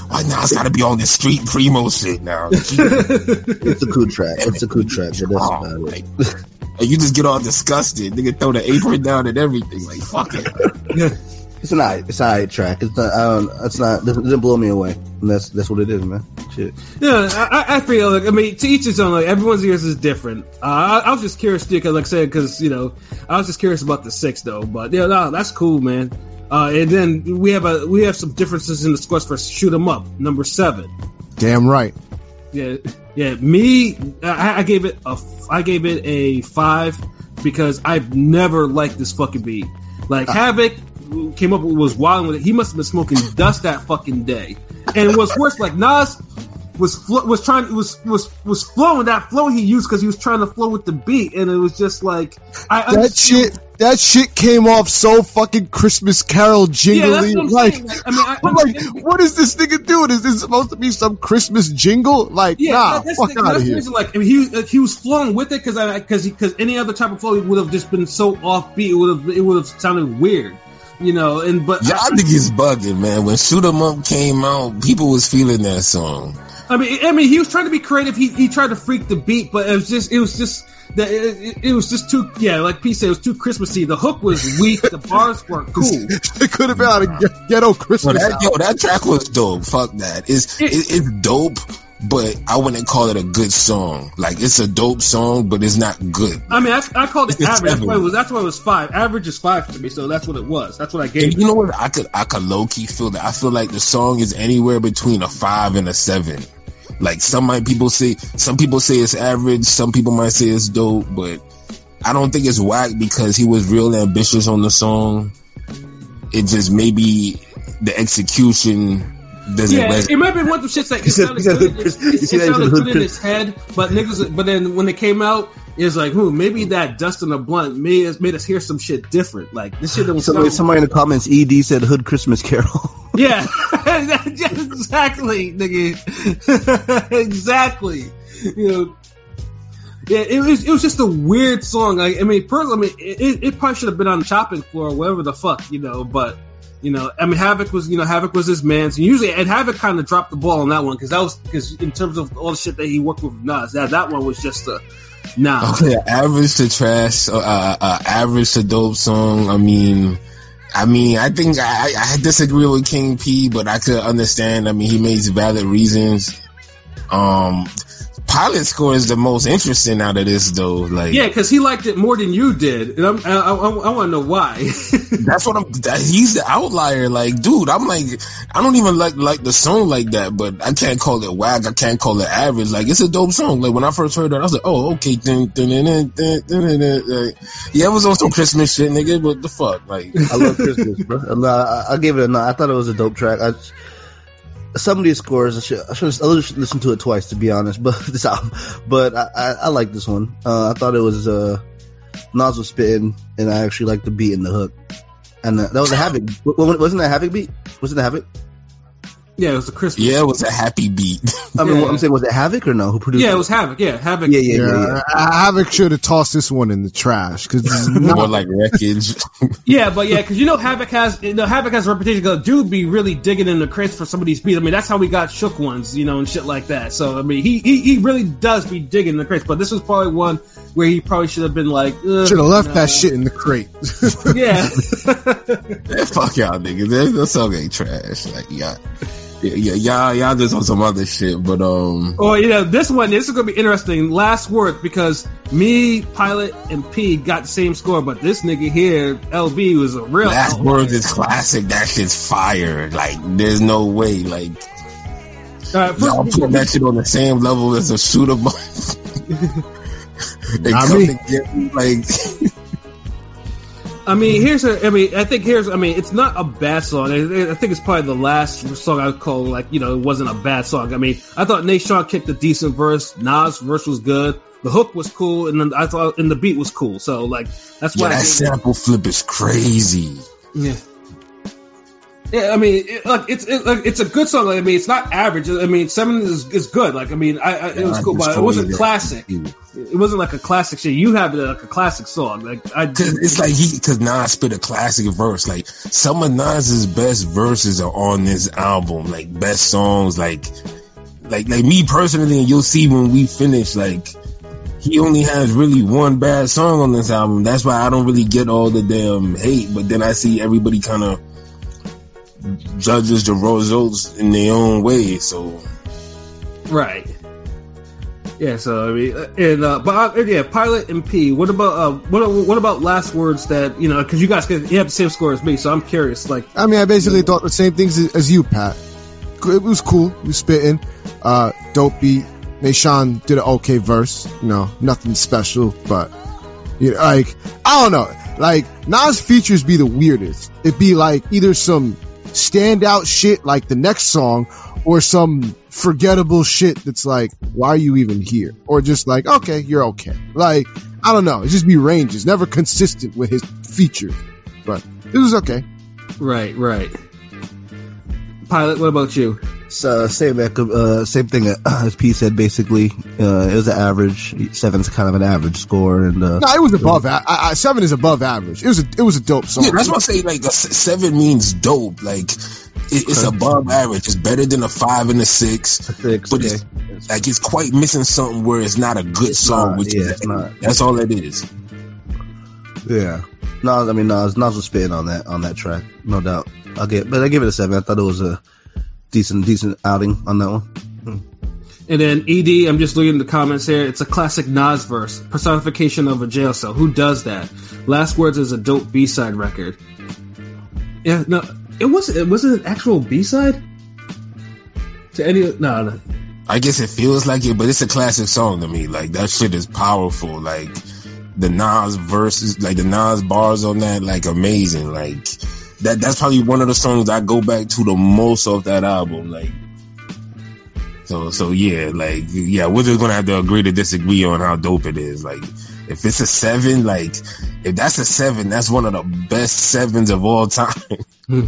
why now it's gotta be on the street primo shit now. it's a cool track. It's a cool track. But that's about it. And you just get all disgusted, nigga throw the apron down and everything, like fuck it. It's an alright, it's an alright track. It's not. I don't. It's not. It didn't blow me away. And that's that's what it is, man. Shit. Yeah, I, I- I feel like I mean to each his own. Like everyone's ears is different. Uh, I, I was just curious too, because like I said, because you know, I was just curious about the six though. But yeah, no, that's cool, man. Uh, and then we have a we have some differences in the scores for shoot 'em up number seven. Damn right. Yeah, yeah. Me, I, I gave it a, I gave it a five because I've never liked this fucking beat. Like ah. Havoc came up with was wild with it. He must have been smoking dust that fucking day. And what's worse, like Nas was was trying was was was flowing that flow he used because he was trying to flow with the beat, and it was just like I That understood- shit, that shit came off so fucking Christmas Carol Yeah, jingly. I'm like. Like, I mean, I, I'm like, what is this nigga doing? Is this supposed to be some Christmas jingle? Like, Yeah, nah, that's, fuck the, out of here. reason. Like, I mean, he like, he was flowing with it because because because any other type of flow would have just been so offbeat. It would have it would have sounded weird, you know. And but Y'all niggas bugging, man. When Shoot 'em Up came out, people was feeling that song. I mean, I mean, he was trying to be creative. He he tried to freak the beat, but it was just it was just that it, it, it was just too yeah, like P said, it was too Christmassy. The hook was weak. The bars weren't cool. it could have been on a ge- ghetto Yo, Christmas. that, yo, that track was dope. Fuck that. It's it, it's dope, but I wouldn't call it a good song. Like it's a dope song, but it's not good. I mean, I, I called it average. That's why it was. That's why it was five. Average is five to me, so that's what it was. That's what I gave. You know what? I could I could low key feel that. I feel like the song is anywhere between a five and a seven. Like some might people say, some people say it's average. Some people might say it's dope, but I don't think it's whack because he was real ambitious on the song. It just maybe the execution doesn't Yeah, resonate. it might be one of the shits that it sounded good, it, it, it in sounded good in his head, but niggas. But then when it came out, it was like, hmm, maybe that dust in the blunt made us made us hear some shit different. Like this shit don't Somebody, somebody in the comments, ED said Hood Christmas Carol. Yeah, exactly, nigga. exactly. You know. Yeah, it was it was just a weird song. Like, I mean, personally, I mean, it, it probably should have been on the chopping floor, or whatever the fuck, you know. But you know, I mean, Havoc was, you know, Havoc was his man. So usually, and Havoc kind of dropped the ball on that one because that was because in terms of all the shit that he worked with Nas, that that one was just a nah. Okay, average to trash, uh, uh, average to dope song. I mean, I mean, I think I, I disagree with King P, but I could understand. I mean, he makes valid reasons. Um, pilot score is the most interesting out of this, though. Like, Yeah, because he liked it more than you did, and I'm, I, I, I want to know why. that's what I'm. That, he's the outlier. Like, dude, I'm like, I don't even like like the song like that, but I can't call it whack. I can't call it average. Like, it's a dope song. Like when I first heard it, I was like, oh, okay. Dun, dun, dun, dun, dun, dun, dun, dun. Yeah, it was on some Christmas shit, nigga. What the fuck? Like, I love Christmas, bro. And, uh, I, I gave it a nine. I thought it was a dope track. I, some of these scores, I should, I should have listened to it twice to be honest. But this album, but I, I, I like this one. Uh, I thought it was uh, Nas was spitting, and I actually liked the beat and the hook. And uh, that was a havoc. wa- wa- Wasn't that a havoc beat? Wasn't it havoc? Yeah, it was a Christmas. yeah, it was a happy beat. I mean, Yeah. what I'm saying was it havoc or no? Who produced? Yeah, it was Havoc. Yeah, Havoc. Yeah, yeah, yeah. Yeah, yeah. Havoc should have tossed this one in the trash because it's More like wreckage. Yeah, but yeah, because you know Havoc has you know Havoc has a reputation. Cause dude be really digging in the crates for some of these beats. I mean, that's how we got shook ones, you know, and shit like that. So I mean, he he, he really does be digging in the crates. But this was probably one where he probably should have been like, should have left no. that shit in the crate. Yeah, Fuck y'all niggas. That, that song ain't trash. Like, y'all, yeah, y'all, y'all just on some other shit. But um, or you know, this one this is gonna be interesting. Last word because me, Pilot, and P got the same score, but this nigga here, LB, was a real. last outlier. words is classic. That shit's fire. Like, there's no way. Like, All right, y'all put that shit on the same level as a shoot 'em up. they Not come me. to get me, like, I mean, here's a. I mean, I think here's. I mean, it's not a bad song. I, I think it's probably the last song I would call like you know it wasn't a bad song. I mean, I thought Nashawn kicked a decent verse. Nas verse was good. The hook was cool, and then I thought and the beat was cool. So like that's why. I that sample flip is crazy. Yeah. Yeah, I mean, it, like it's it, like, it's a good song. Like, I mean, it's not average. I mean, seven is, is good. Like, I mean, I, I it was cool, but it wasn't it. classic. It wasn't like a classic shit. You have like a classic song. Like, I Cause it's like he, cause Nas spit a classic verse. Like some of Nas's best verses are on this album. Like best songs. Like, like, like me personally, and you'll see when we finish. Like, he only has really one bad song on this album. That's why I don't really get all the damn hate. But then I see everybody kind of judges the results in their own way. So Right. Yeah. So I mean, uh, and uh, but uh, yeah, Pilot and P. What about uh, what what about last words that you know? Because you guys get, you have the same score as me, so I'm curious. Like, I mean, I basically thought the same things as, as you, Pat. It was cool. He was spitting. Uh, dope beat. Nashawn did an okay verse. You know, nothing special, but you know, like I don't know. Like Nas features be the weirdest. It'd be like either some standout shit like the next song, or some forgettable shit that's like, why are you even here? Or just like, okay, you're okay. Like I don't know. It just be ranges, never consistent with his features. But it was okay. right, right. Pilot, what about you? So same uh, same thing as P said. Basically, uh, it was an average. Seven's kind of an average score, and uh, No, it was above. A- I, I, seven is above average. It was a it was a dope song. Yeah, that's why I say like a s- seven means dope. Like it, it's above average. It's better than a five and a six. A six. But okay. it's like it's quite missing something where it's not a good song. not, which yeah, is, it's not. that's all it is. yeah. Nas, I mean Nas, Nas was spitting on that on that track, no doubt. I'll get, but I give it a seven. I thought it was a decent decent outing on that one. Hmm. And then ED, I'm just looking at the comments here. It's a classic Nas verse, personification of a jail cell. Who does that? Last Words is a dope B side record. Yeah, no, it wasn't. It wasn't an actual B side to any. No, no. I guess it feels like it, but it's a classic song to me. Like that shit is powerful. Like the Nas verses, like the Nas bars on that, like amazing. Like that. That's probably one of the songs I go back to the most of that album. Like. So, so yeah, like, yeah, we're just gonna have to agree to disagree on how dope it is. Like, if it's a seven, like, if that's a seven, that's one of the best sevens of all time. Hmm.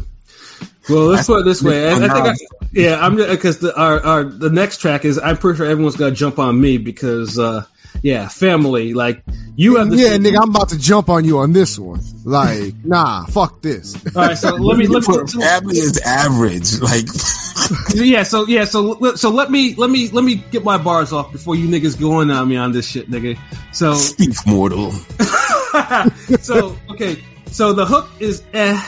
Well, let's put it this way. I, I think, I, yeah, I'm because the our, our the next track is. I'm pretty sure everyone's gonna jump on me because, uh yeah, family. Like you have the Yeah, nigga, I'm about to jump on you on this one. Like, nah, fuck this. All right, so let me let me. Family is average. Like, Yeah, so yeah, so so let me let me let me get my bars off before you niggas go on on me on this shit, nigga. So speak mortal. so okay, so the hook is eh.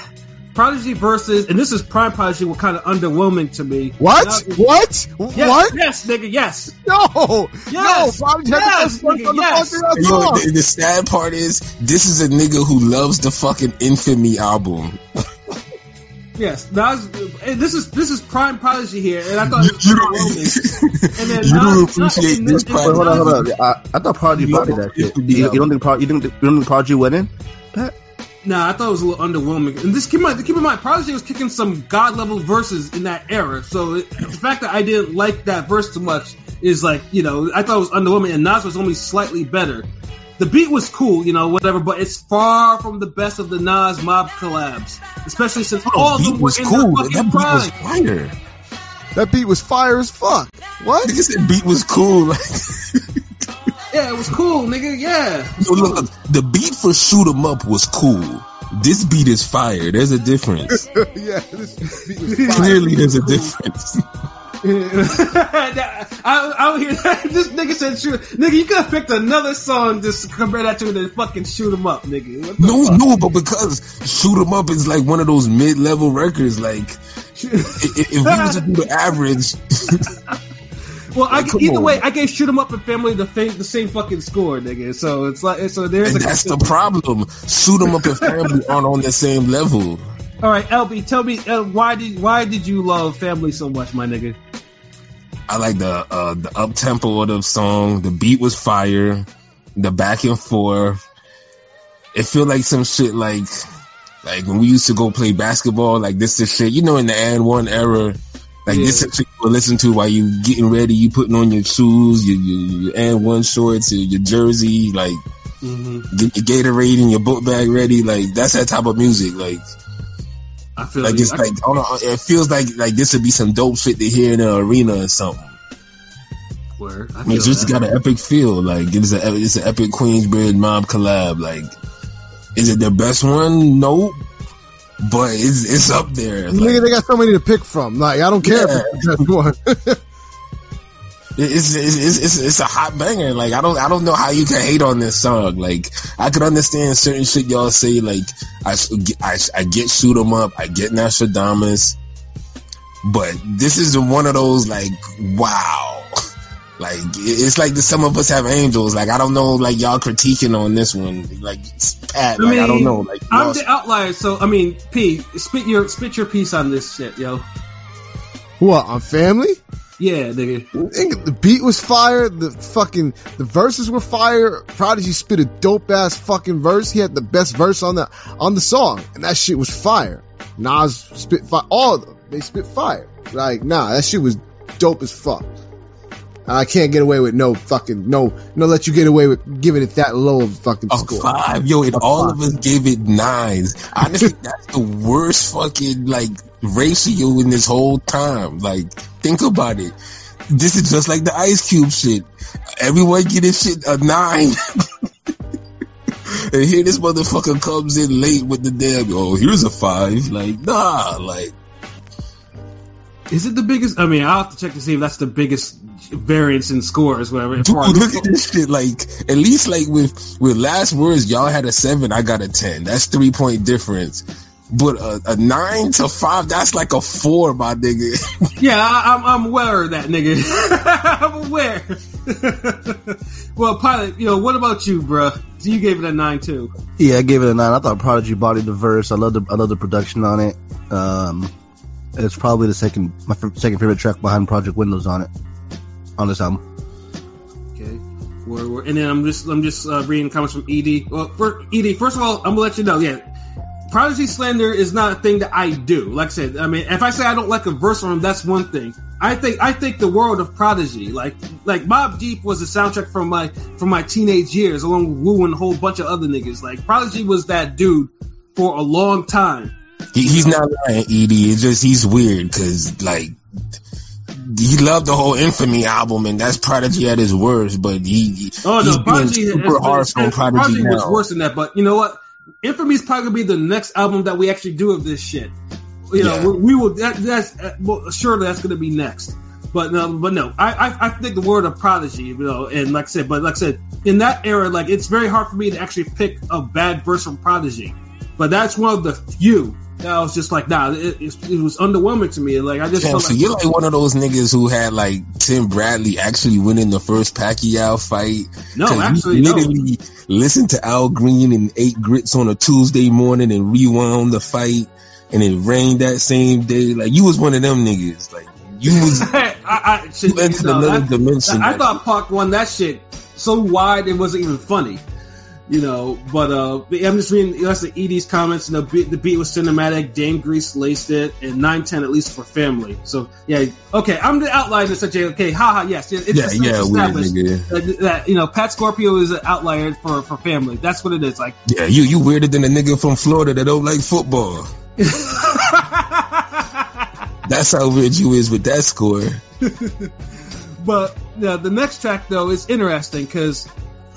Prodigy versus, and this is Prime Prodigy were kind of underwhelming to me. What? Now- What? Yes, What? Yes, nigga. Yes. No! Yes! No! Prodigy Yes, the nigga, the yes! fucking You know, the, the sad part is, this is a nigga who loves the fucking Infamy album. Yes. Nas, and eh, this is this is Prime Prodigy here, and I thought it was You underwhelming. And then don't, you don't appreciate and- this and- part. Hold on, hold on. I, I thought Prodigy You bodied know, that shit. You, you don't think Pro, you think you don't think Prodigy went in? Pat? Nah, I thought it was a little underwhelming. And this keep in mind, keep in mind, Prodigy was kicking some god level verses in that era. So it, the fact that I didn't like that verse too much is like, you know, I thought it was underwhelming, and Nas was only slightly better. The beat was cool, you know, whatever, but it's far from the best of the Nas Mob collabs, especially since oh, all of beat them was in cool. their That fucking beat was fire. That beat was fire as fuck. What? Nigga said beat was cool. Like, Yeah, it was cool, nigga. Yeah. yo, look, the beat for Shoot 'Em Up was cool. This beat is fire. There's a difference. yeah, this beat was fire. Clearly, there's a difference. I, I don't hear that. This nigga said shoot. Nigga, you could have picked another song just to compare that to than fucking shoot 'em up, nigga. No, fuck? no, but because Shoot 'Em Up is like one of those mid-level records. Like, i- i- if we was to do the average, Well, I, Like, either on. way, I gave shoot 'em up and family the, the same fucking score, nigga. So it's like, so there's and a. that's the problem. Shoot Shoot 'Em Up and Family aren't on the same level. All right, LB, tell me uh, why did why did you love family so much, my nigga? I like the uh, the up tempo of the song. The beat was fire. The back and forth. it feel like some shit like like when we used to go play basketball. Like this is shit, you know, in the and one era. Like Yeah. this is would listen to while you getting ready. You putting on your shoes, your your, your and one shorts, your, your jersey, like hmm get your Gatorade and your book bag ready. Like that's that type of music. Like I feel like you. it's I- like don't it feels like like this would be some dope shit to hear in an arena or something. Word. I I mean, it's just got an epic feel. Like it's a it's an epic Queensbridge mob collab. Like, is it the best one? Nope. But it's it's up there. Like, Nigga, they got so many to pick from. Like, I don't care if it's one. it's, it's it's it's it's a hot banger. Like I don't I don't know how you can hate on this song. Like I could understand certain shit y'all say. Like I I, I get shoot 'em up. I get Nastradamus. But this is one of those like wow. Like it's like the some of us have angels. Like I don't know. Like y'all critiquing on this one. Like Pat. Like I, don't know. Like I'm the outlier, so I mean, P, spit your spit your piece on this shit, yo. what, uh, on family? Yeah, nigga. Nigga, The beat was fire. The fucking the verses were fire. Prodigy spit a dope ass fucking verse. He had the best verse on the on the song, and that shit was fire. Nas spit fire. All of them they spit fire. Like nah, that shit was dope as fuck. And I can't get away with no fucking no no let you get away with giving it that low of a fucking A score. five, yo, and A all five. of us gave it nines. Honestly, that's the worst fucking like ratio in this whole time. Like, think about it. This is just like the Ice Cube shit. Everyone getting shit a nine. and here this motherfucker comes in late with the damn, oh, here's a five. Like, nah, like, Is it the biggest? I mean, I'll have to check to see if that's the biggest variance in scores, whatever. dude, look at this shit. Like, at least like with, with last words, y'all had a seven, I got a 10. That's three point difference. But a, a nine to five, that's like a four, my nigga. Yeah, I, I'm, I'm aware of that, nigga. I'm aware. well, pilot, you know, what about you, bruh? So you gave it a nine too. Yeah, I gave it a nine. I thought Prodigy bodied the verse. I love the I love the production on it. Um, it's probably the second my f- second favorite track behind Project Windows on it on this album. Okay. We're, we're, and then I'm just I'm just uh, reading comments from Ed. Well, for Ed, first of all, I'm gonna let you know. Yeah, Prodigy slander is not a thing that I do. Like I said, I mean, if I say I don't like a verse from him, that's one thing. I think I think the world of Prodigy, like like Mobb Deep, was a soundtrack from my from my teenage years, along with Wu and a whole bunch of other niggas. Like Prodigy was that dude for a long time. He, he's not lying, Edie. It's just he's weird because like he loved the whole Infamy album, and that's Prodigy at his worst. But he, Oh he's no, being Prodigy, super harsh on Prodigy was now. worse than that. But you know what? Infamy is probably gonna be the next album that we actually do of this shit. You know, Yeah. we, we will. That, that's uh, well, surely that's gonna be next. But no, but no, I, I I think the word of Prodigy, you know, and like I said, but like I said, in that era, like it's very hard for me to actually pick a bad verse from Prodigy. But that's one of the few I was just like, nah, it, it, it was underwhelming to me. Like I just Damn, so like, you're like one of those niggas who had like Tim Bradley actually winning the first Pacquiao fight. no, actually, no. literally listened to Al Green and ate grits on a Tuesday morning and rewound the fight, and it rained that same day. Like you was one of them niggas. Like you was I, I, shit, you entered no, another that- dimension. I that- thought Pac won that shit so wide it wasn't even funny, you know. But uh, I'm just reading that's the Edie's comments. And the beat, the beat was cinematic. Dame Grease laced it, and nine ten at least for family. So yeah, okay. I'm the outlier in such a okay. Haha. Yes, it's, yeah, yeah, weird established that, that you know Pat Scorpio is an outlier for for family. That's what it is. Like. Yeah, you you weirder than a nigga from Florida that don't like football. That's how weird you is with that score. But yeah, the next track though is interesting because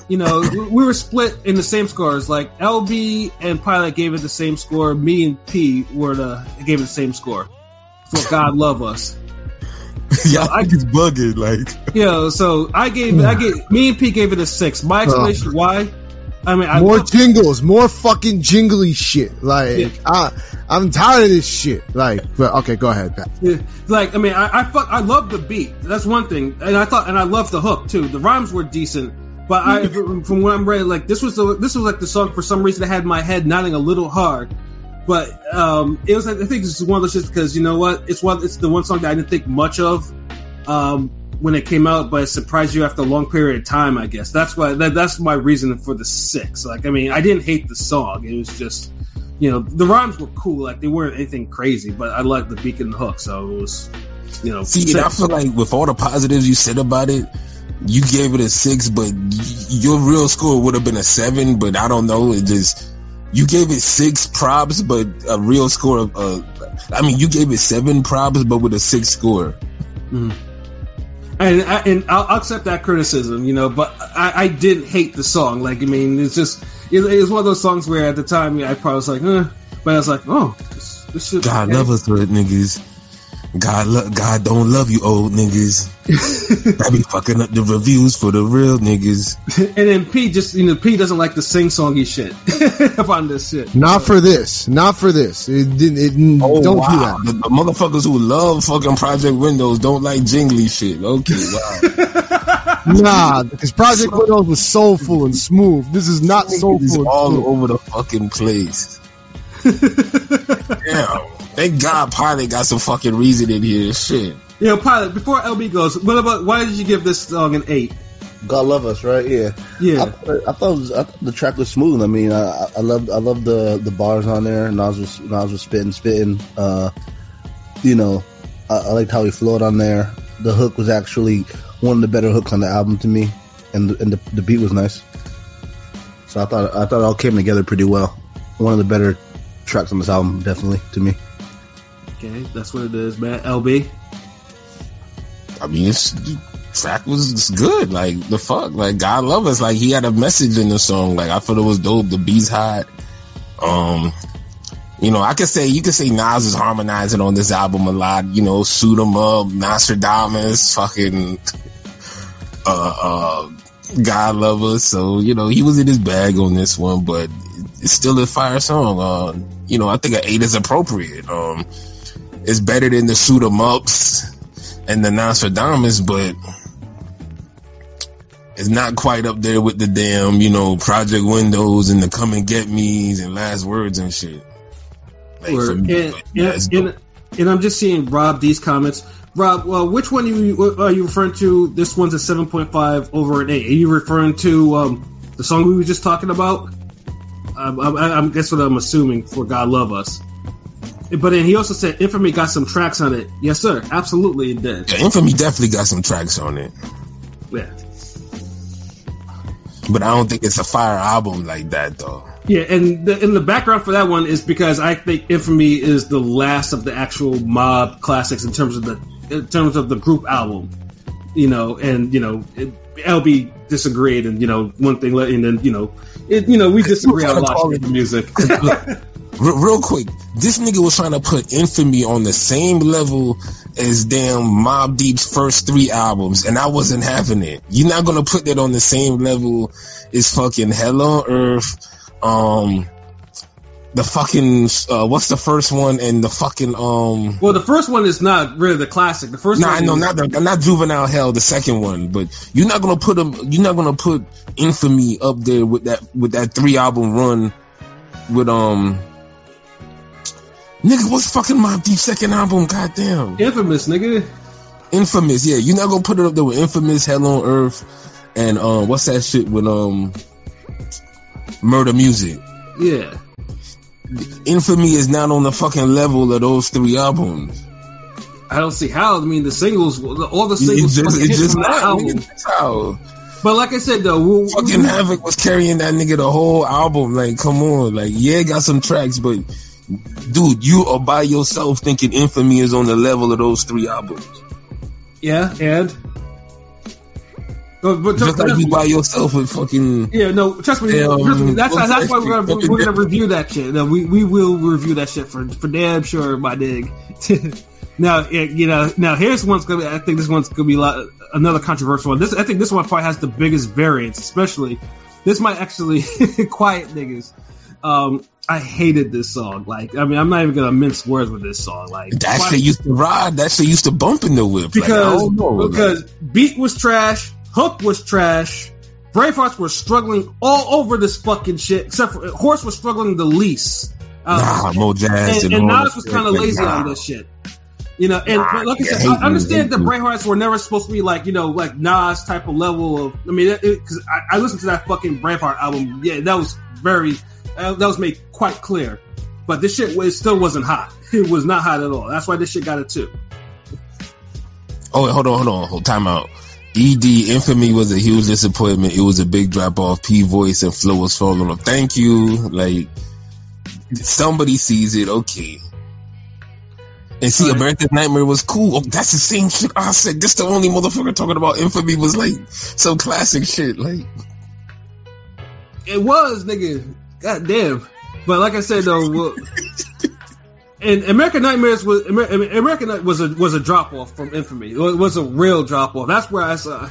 you know we we were split in the same scores. Like LB and Pilot gave it the same score. Me and P were the gave it the same score. For God love us. Y'all niggas bugging like. You know, so I gave I gave me and P gave it a six. My explanation why. I mean, I more jingles, more fucking jingly shit. Like, I, I'm tired of this shit. Like, but okay, go ahead, Pat. Yeah, like I mean, I I, fuck, I love the beat. That's one thing, and I thought, and I love the hook too. The rhymes were decent, but I, from what I'm reading, like this was the this was like the song for some reason that had my head nodding a little hard. But um, it was, I think, this is one of those shits because you know what? It's one, it's the one song that I didn't think much of. Um, when it came out, but it surprised you after a long period of time. I guess that's why that, that's my reason for the six. Like, I mean, I didn't hate the song. It was just, you know, the rhymes were cool. Like, they weren't anything crazy, but I liked the beat and the hook. So it was, you know, See. I feel like with all the positives you said about it, you gave it a six, but y- your real score would have been a seven. But I don't know. It just you gave it six props, but a real score of. Uh, I mean, you gave it seven props, but with a six score. and I, and I'll, accept that criticism, you know. But I, I didn't hate the song. Like, I mean, it's just it, it was one of those songs where at the time I probably was like, eh, but I was like, oh, this, this shit. God love us niggas. God, lo- God don't love you, old niggas. I be fucking up the reviews for the real niggas. and then P just you know P doesn't like the sing songy shit on this shit. Not for this. Not for this. It didn't. It, oh, don't Oh, do that. The, the motherfuckers who love fucking Project Windows don't like jingly shit. Okay, wow. Nah, because Project Windows was soulful and smooth. This is not It's soulful. and all smooth. over the fucking place. Damn. Thank God Pilot got some fucking reason in here. Shit. You know, pilot. Before LB goes, what about why did you give this song an eight? God love us, right? Yeah. Yeah. I, thought- I thought, it was, I thought the track was smooth. I mean, I, I love I love the the bars on there. Nas was Nas was spitting, spitting. Uh, you know, I, I liked how he flowed on there. The hook was actually one of the better hooks on the album to me, and the, and the, the beat was nice. So I thought I thought it all came together pretty well. One of the better tracks on this album, definitely to me. Okay, that's what it is, man. LB. I mean, it's, the track was good. Like, the fuck? Like, God love us. Like, he had a message in the song. Like, I thought it was dope. The beat's hot. Um, you know, I could say, you could say Nas is harmonizing on this album a lot. You know, Shoot 'em Up, Nastradamus, fucking, uh, uh, God love us. So, you know, he was in his bag on this one, but it's still a fire song. Uh, you know, I think an eight is appropriate. Um, it's better than the Shoot 'em Ups and the Nastradamus, but it's not quite up there with the damn, you know, Project Windows and the Come and Get Me's and Last Words and shit. Like, me, And, yeah, and, and, and I'm just seeing Rob these comments. Rob, well, which one are you, are you referring to? This one's a 7.5 over an 8. Are you referring to um, the song we were just talking about? Um, I, I, I guess what I'm assuming for God Love Us. But then he also said Infamy got some tracks on it. Yes, sir. Absolutely, it did. Yeah, Infamy definitely got some tracks on it, Yeah. but I don't think it's a fire album like that though. Yeah, and the, and the background for that one is because I think Infamy is the last of the actual mob classics in terms of the in terms of the group album, you know, and you know, it, LB disagreed, and you know, one thing, and then you know, it, you know, we disagree on a lot of music. Real, real quick, this nigga was trying to put Infamy on the same level as damn Mobb Deep's first three albums, and I wasn't having it. You're not gonna put that on the same level as fucking Hell on Earth, um, the fucking uh, what's the first one, and the fucking um. well, the first one is not really the classic. The first No, one, know not the, not juvenile hell, the second one, but you're not gonna put them. You're not gonna put infamy up there with that with that three album run with um. Nigga, what's fucking Mobb Deep second album? Goddamn, Infamous, nigga. Infamous. Yeah, you're not gonna put it up there with Infamous, Hell on Earth, and um, what's that shit with um, Murda Muzik. Yeah. Infamy is not on the fucking level of those three albums. I don't see how. I mean, the singles, all the It singles, just, it just not. album. How. But like I said, though, we, fucking we- Havoc was carrying that nigga the whole album. Like, come on. Like, yeah, got some tracks, but dude, you are by yourself thinking Infamy is on the level of those three albums. yeah, and. But, but Just like you by yourself with fucking. Yeah, no, trust me. Yeah, trust me um, that's what's that's why we're gonna we're gonna review that shit. No, we we will review that shit for for damn sure, my dig. now, you know, now here's one's gonna. Be, I think this one's gonna be a lot, another controversial one. This I think this one probably has the biggest variance, especially. This might actually quiet niggas. Um, I hated this song. Like, I mean, I'm not even gonna mince words with this song. Like, That shit used to ride. That shit used to bump in the whip. Because like- because beat was trash, hook was trash, Bravehearts were struggling all over this fucking shit. Except for Horse was struggling the least. Uh, nah, Mo Jazz and, and, and Nas was kind of lazy nah. on this shit. You know, and but like I said, I understand me. Bravehearts were never supposed to be like you know like Nas type of level of. I mean, because I, I listened to that fucking Braveheart album. Yeah, that was very uh, that was made quite clear. But this shit was, still wasn't hot. It was not hot at all. That's why this shit got a two. Oh, wait, hold on, hold on, hold time out. ED Infamy was a huge disappointment. It was a big drop off. P voice and flow was falling off. Thank you. Like somebody sees it, okay. And see, Right. American Nightmare was cool. Oh, that's the same shit I said. This the only motherfucker talking about Infamy was like some classic shit. Like It was, nigga. God damn. But like I said though, well, and American Nightmares was Amer- American Night was a was a drop off from Infamy. It was, a real drop off. That's where I saw.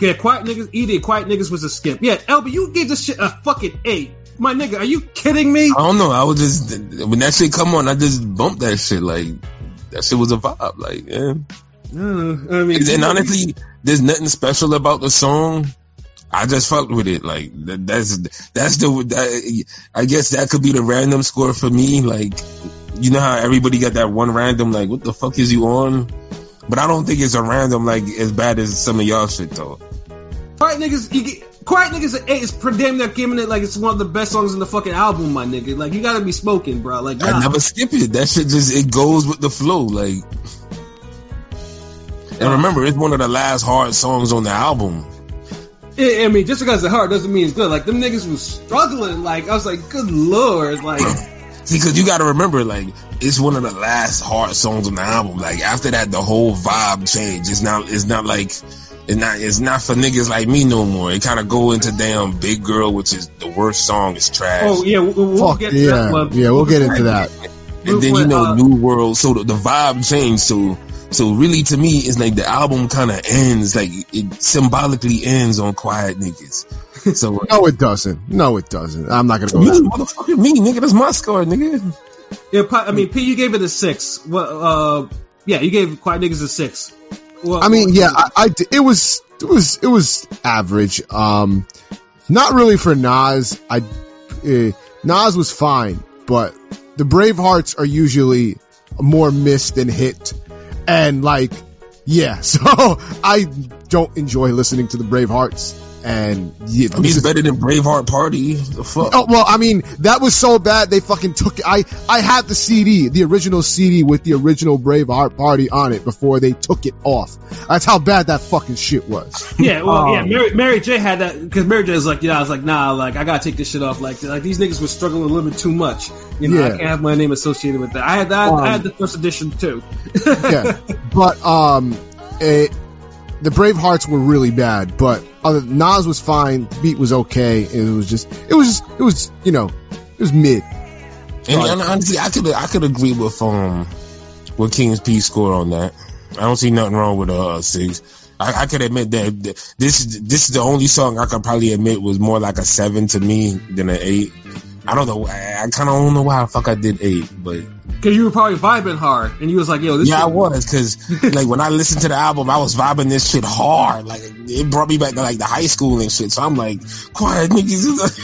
Yeah, Quiet Niggas, ED, Quiet Niggas was a skip. Yeah, LB, you gave this shit a fucking eight. My nigga, are you kidding me? I don't know. I was just when that shit come on, I just bumped that shit. Like that shit was a vibe. Like yeah. I mean, And honestly, there's nothing special about the song. I just fucked with it. Like that's that's the that, I guess that could be the random score for me. Like you know how everybody got that one random. Like what the fuck is you on? But I don't think it's a random like as bad as some of y'all shit though. Quiet Niggas, you get, Quiet Niggas at eight is pretty damn near giving it like it's one of the best songs in the fucking album, my nigga. Like you gotta be smoking, bro. Like I never skip it. That shit just it goes with the flow. Like and remember, it's one of the last hard songs on the album. I I mean, just because it's hard doesn't mean it's good. Like them niggas was struggling. Like I was like, good lord, like See, because you got to remember, like, it's one of the last hard songs on the album. Like, after that, the whole vibe changed. It's not, it's not like, it's not, it's not for niggas like me no more. It kind of go into damn Big Girl, which is the worst song. It's trash. oh yeah, we'll, we'll Fuck get to yeah, that yeah, we'll get into that. and then you know, uh, New World. So the, the vibe changed. So, so really, to me, it's like the album kind of ends. Like it symbolically ends on Quiet Niggas. So. No, it doesn't. No, it doesn't. I'm not gonna go Me, that. motherfucker, me, nigga, that's my score, nigga. Yeah, Pi- I mean, P, you gave it a six. What? Uh, yeah, you gave Quiet Niggas a six. Well, I mean, yeah, I, I d- it was it was it was average. Um, not really for Nas. I uh, Nas was fine, but the Bravehearts are usually more missed than hit, and like, yeah. So I don't enjoy listening to the Bravehearts, and yeah, I mean, it's better than Braveheart Party. The fuck. Oh well, I mean that was so bad they fucking took it. I I had the CD, the original CD with the original Braveheart Party on it before they took it off. That's how bad that fucking shit was. yeah, well, yeah. um, Mary, Mary J had that because Mary J was like, yeah, I was like, nah, like I gotta take this shit off. Like, like these niggas were struggling a little bit too much. You know, I can't have my name associated with that. I had that. I had the first edition too. yeah, but um, it, the Bravehearts were really bad. But other Nas was fine, beat was okay. It was just, it was, just, it was, you know, it was mid. And, and honestly, I could I could agree with um with King's P score on that. I don't see nothing wrong with uh six. I, I could admit that this this is the only song I could probably admit was more like a seven to me than an eight. I don't know. I, I kind of don't know why the fuck I did eight, but Because you were probably vibing hard, and you was like, yo, this. yeah, I was because like when I listened to the album, I was vibing this shit hard. Like it brought me back to like the high school and shit. So I'm like, quiet niggas.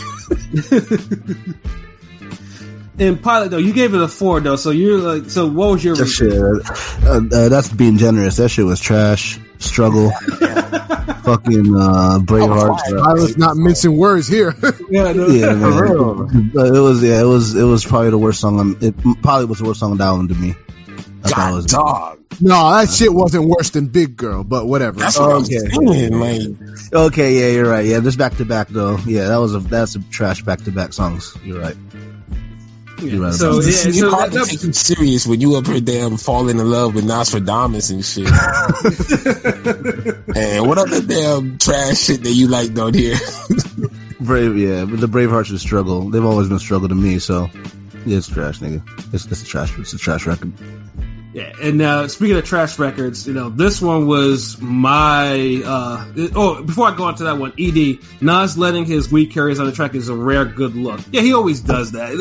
And pilot though, you gave it a four though. So you're like, so what was your? That shit, uh, uh, that's being generous. That shit was trash. Struggle. Fucking uh, Braveheart. I was not mincing words here. Yeah, no, yeah, man. It was yeah, it was it was probably the worst song. On, it probably was the worst song on the album to me. I thought it God was- dog. no, that shit wasn't worse than Big Girl, but whatever. That's what Okay. I'm saying. Like Okay, yeah, you're right. Yeah, just back to back though. Yeah, that was a that's a trash back to back songs. You're right. You're So about yeah, it's so hard to take you serious when you up here damn falling in love with Nastradamus and shit. and what other damn trash shit that you like down here? Brave, yeah, but the Bravehearts are struggle. They've always been a struggle to me. So yeah, it's trash, nigga. It's, it's a trash. It's a trash record. Yeah, and uh, speaking of trash records, you know, this one was my. Uh, oh, before I go on to that one, Ed Nas letting his weed carriers on the track is a rare good look. Yeah, he always does that.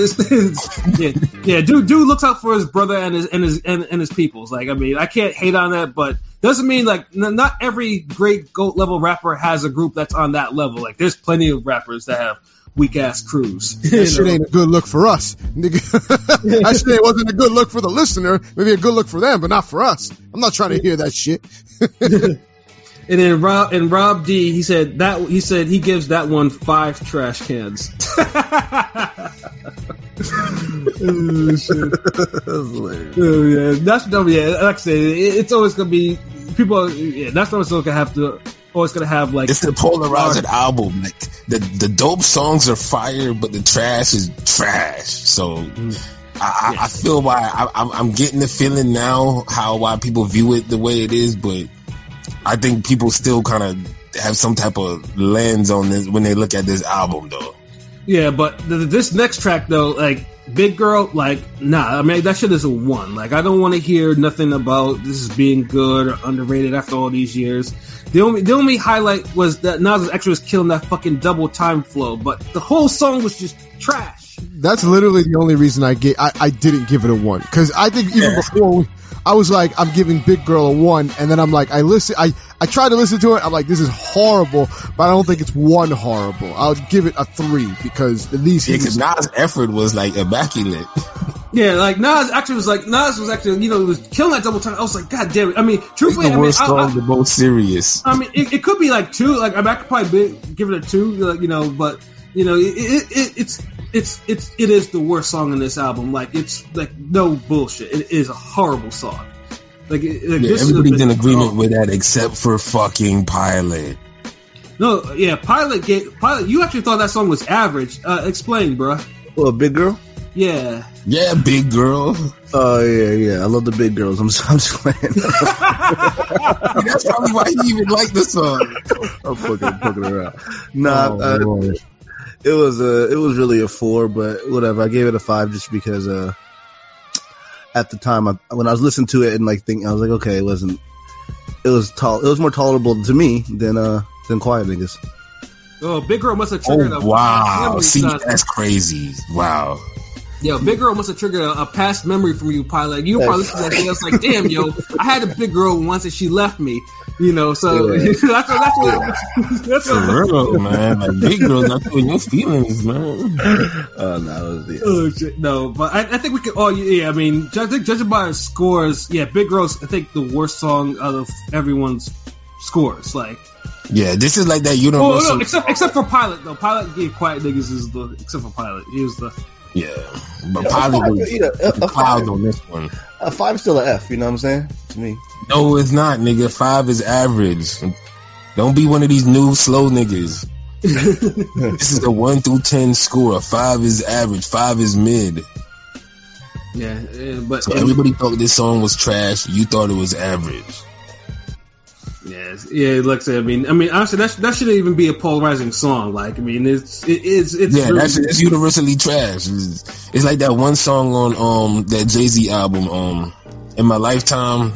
Yeah, yeah, dude, dude looks out for his brother and his and his and, and his peoples. Like, I mean, I can't hate on that, but doesn't mean like n- not every great goat level rapper has a group that's on that level. Like, there's plenty of rappers that have weak ass crews. That shit know? ain't a good look for us, nigga. that shit wasn't a good look for the listener. Maybe a good look for them, but not for us. I'm not trying to hear that shit. And then Rob and Rob D, he said that he said he gives that one five trash cans. oh, shit. Oh, yeah, that's no, yeah. Like I said, it, it's always gonna be people. Yeah, that's always gonna have to always gonna have like It's the polarizing album. Like the the dope songs are fire, but the trash is trash. So mm. I, I, I feel why I'm, I'm getting the feeling now how why people view it the way it is, but I think people still kind of have some type of lens on this when they look at this album, though. Yeah, but th- this next track though, like Big Girl, like nah, I mean that shit is a one. Like I don't want to hear nothing about this is being good or underrated after all these years. The only the only highlight was that Nas actually was killing that fucking double time flow, but the whole song was just trash. That's literally the only reason I get I, I didn't give it a one because I think even before we, I was like I'm giving Big Girl a one and then I'm like I listen I I tried to listen to it I'm like this is horrible but I don't think it's one horrible I'll give it a three because at least Yeah, because was, Nas' effort was like immaculate. Yeah, like Nas actually was like Nas was actually you know was killing that double time. I was like, God damn it! I mean, It's truthfully, the I mean, worst I, song, I, the most serious. I mean, it, it could be like two. Like I, mean, I could probably be, give it a two. Like you know, but you know, it, it, it, it's it's it's it is the worst song in this album. Like it's like no bullshit. It is a horrible song. Like, it, like Yeah, this should've everybody's been- in agreement with that except for fucking Pilot. No, yeah, Pilot gave Pilot. You actually thought that song was average. Uh, explain, bruh. Well, big girl. Yeah. Yeah, big girl. Oh yeah, yeah. I love the big girls. I'm, I'm just playing. That's probably why he even liked the song. I'm fucking fucking around. Nah, Oh, uh, Lord. It was a it was really a four, but whatever. I gave it a five just because uh at the time I, when I was listening to it and like thinking I was like okay it wasn't it was tol- it was more tolerable to me than uh than quiet niggas. Oh, Big Girl must have triggered Oh wow! See, that's crazy. Wow. Yo, Big Girl must have triggered a, a past memory from you, Pilot. You probably listened to that thing. I was like, damn, yo, I had a big girl once and she left me. You know, so Yeah. that's what, that's what, that's For what, real, man. Like big girl not feeling your feelings, man. Uh, no, it was the Oh shit, no, but I, I think we could. Oh yeah, I mean, ju- I think judging by our scores, yeah, Big Girl's I think the worst song out of everyone's scores. Like, Yeah, this is like that oh universal. no, except except for Pilot though. Pilot gave Quiet Niggas is the except for Pilot. He was the yeah, but Yeah, a five- yeah, a- a cloud five. on this one. a five still a F. You know what I'm saying to me? No, it's not, nigga. Five is average. Don't be one of these new slow niggas. this is a one through ten score. Five is average. Five is mid. yeah, yeah but So everybody thought this song was trash. You thought it was average. Yeah, yeah. Like I said, I mean, I mean, honestly, that that shouldn't even be a polarizing song. Like, I mean, it's it is it's Yeah, really- that's it's universally trash. It's, it's like that one song on um that Jay Z album um in my lifetime.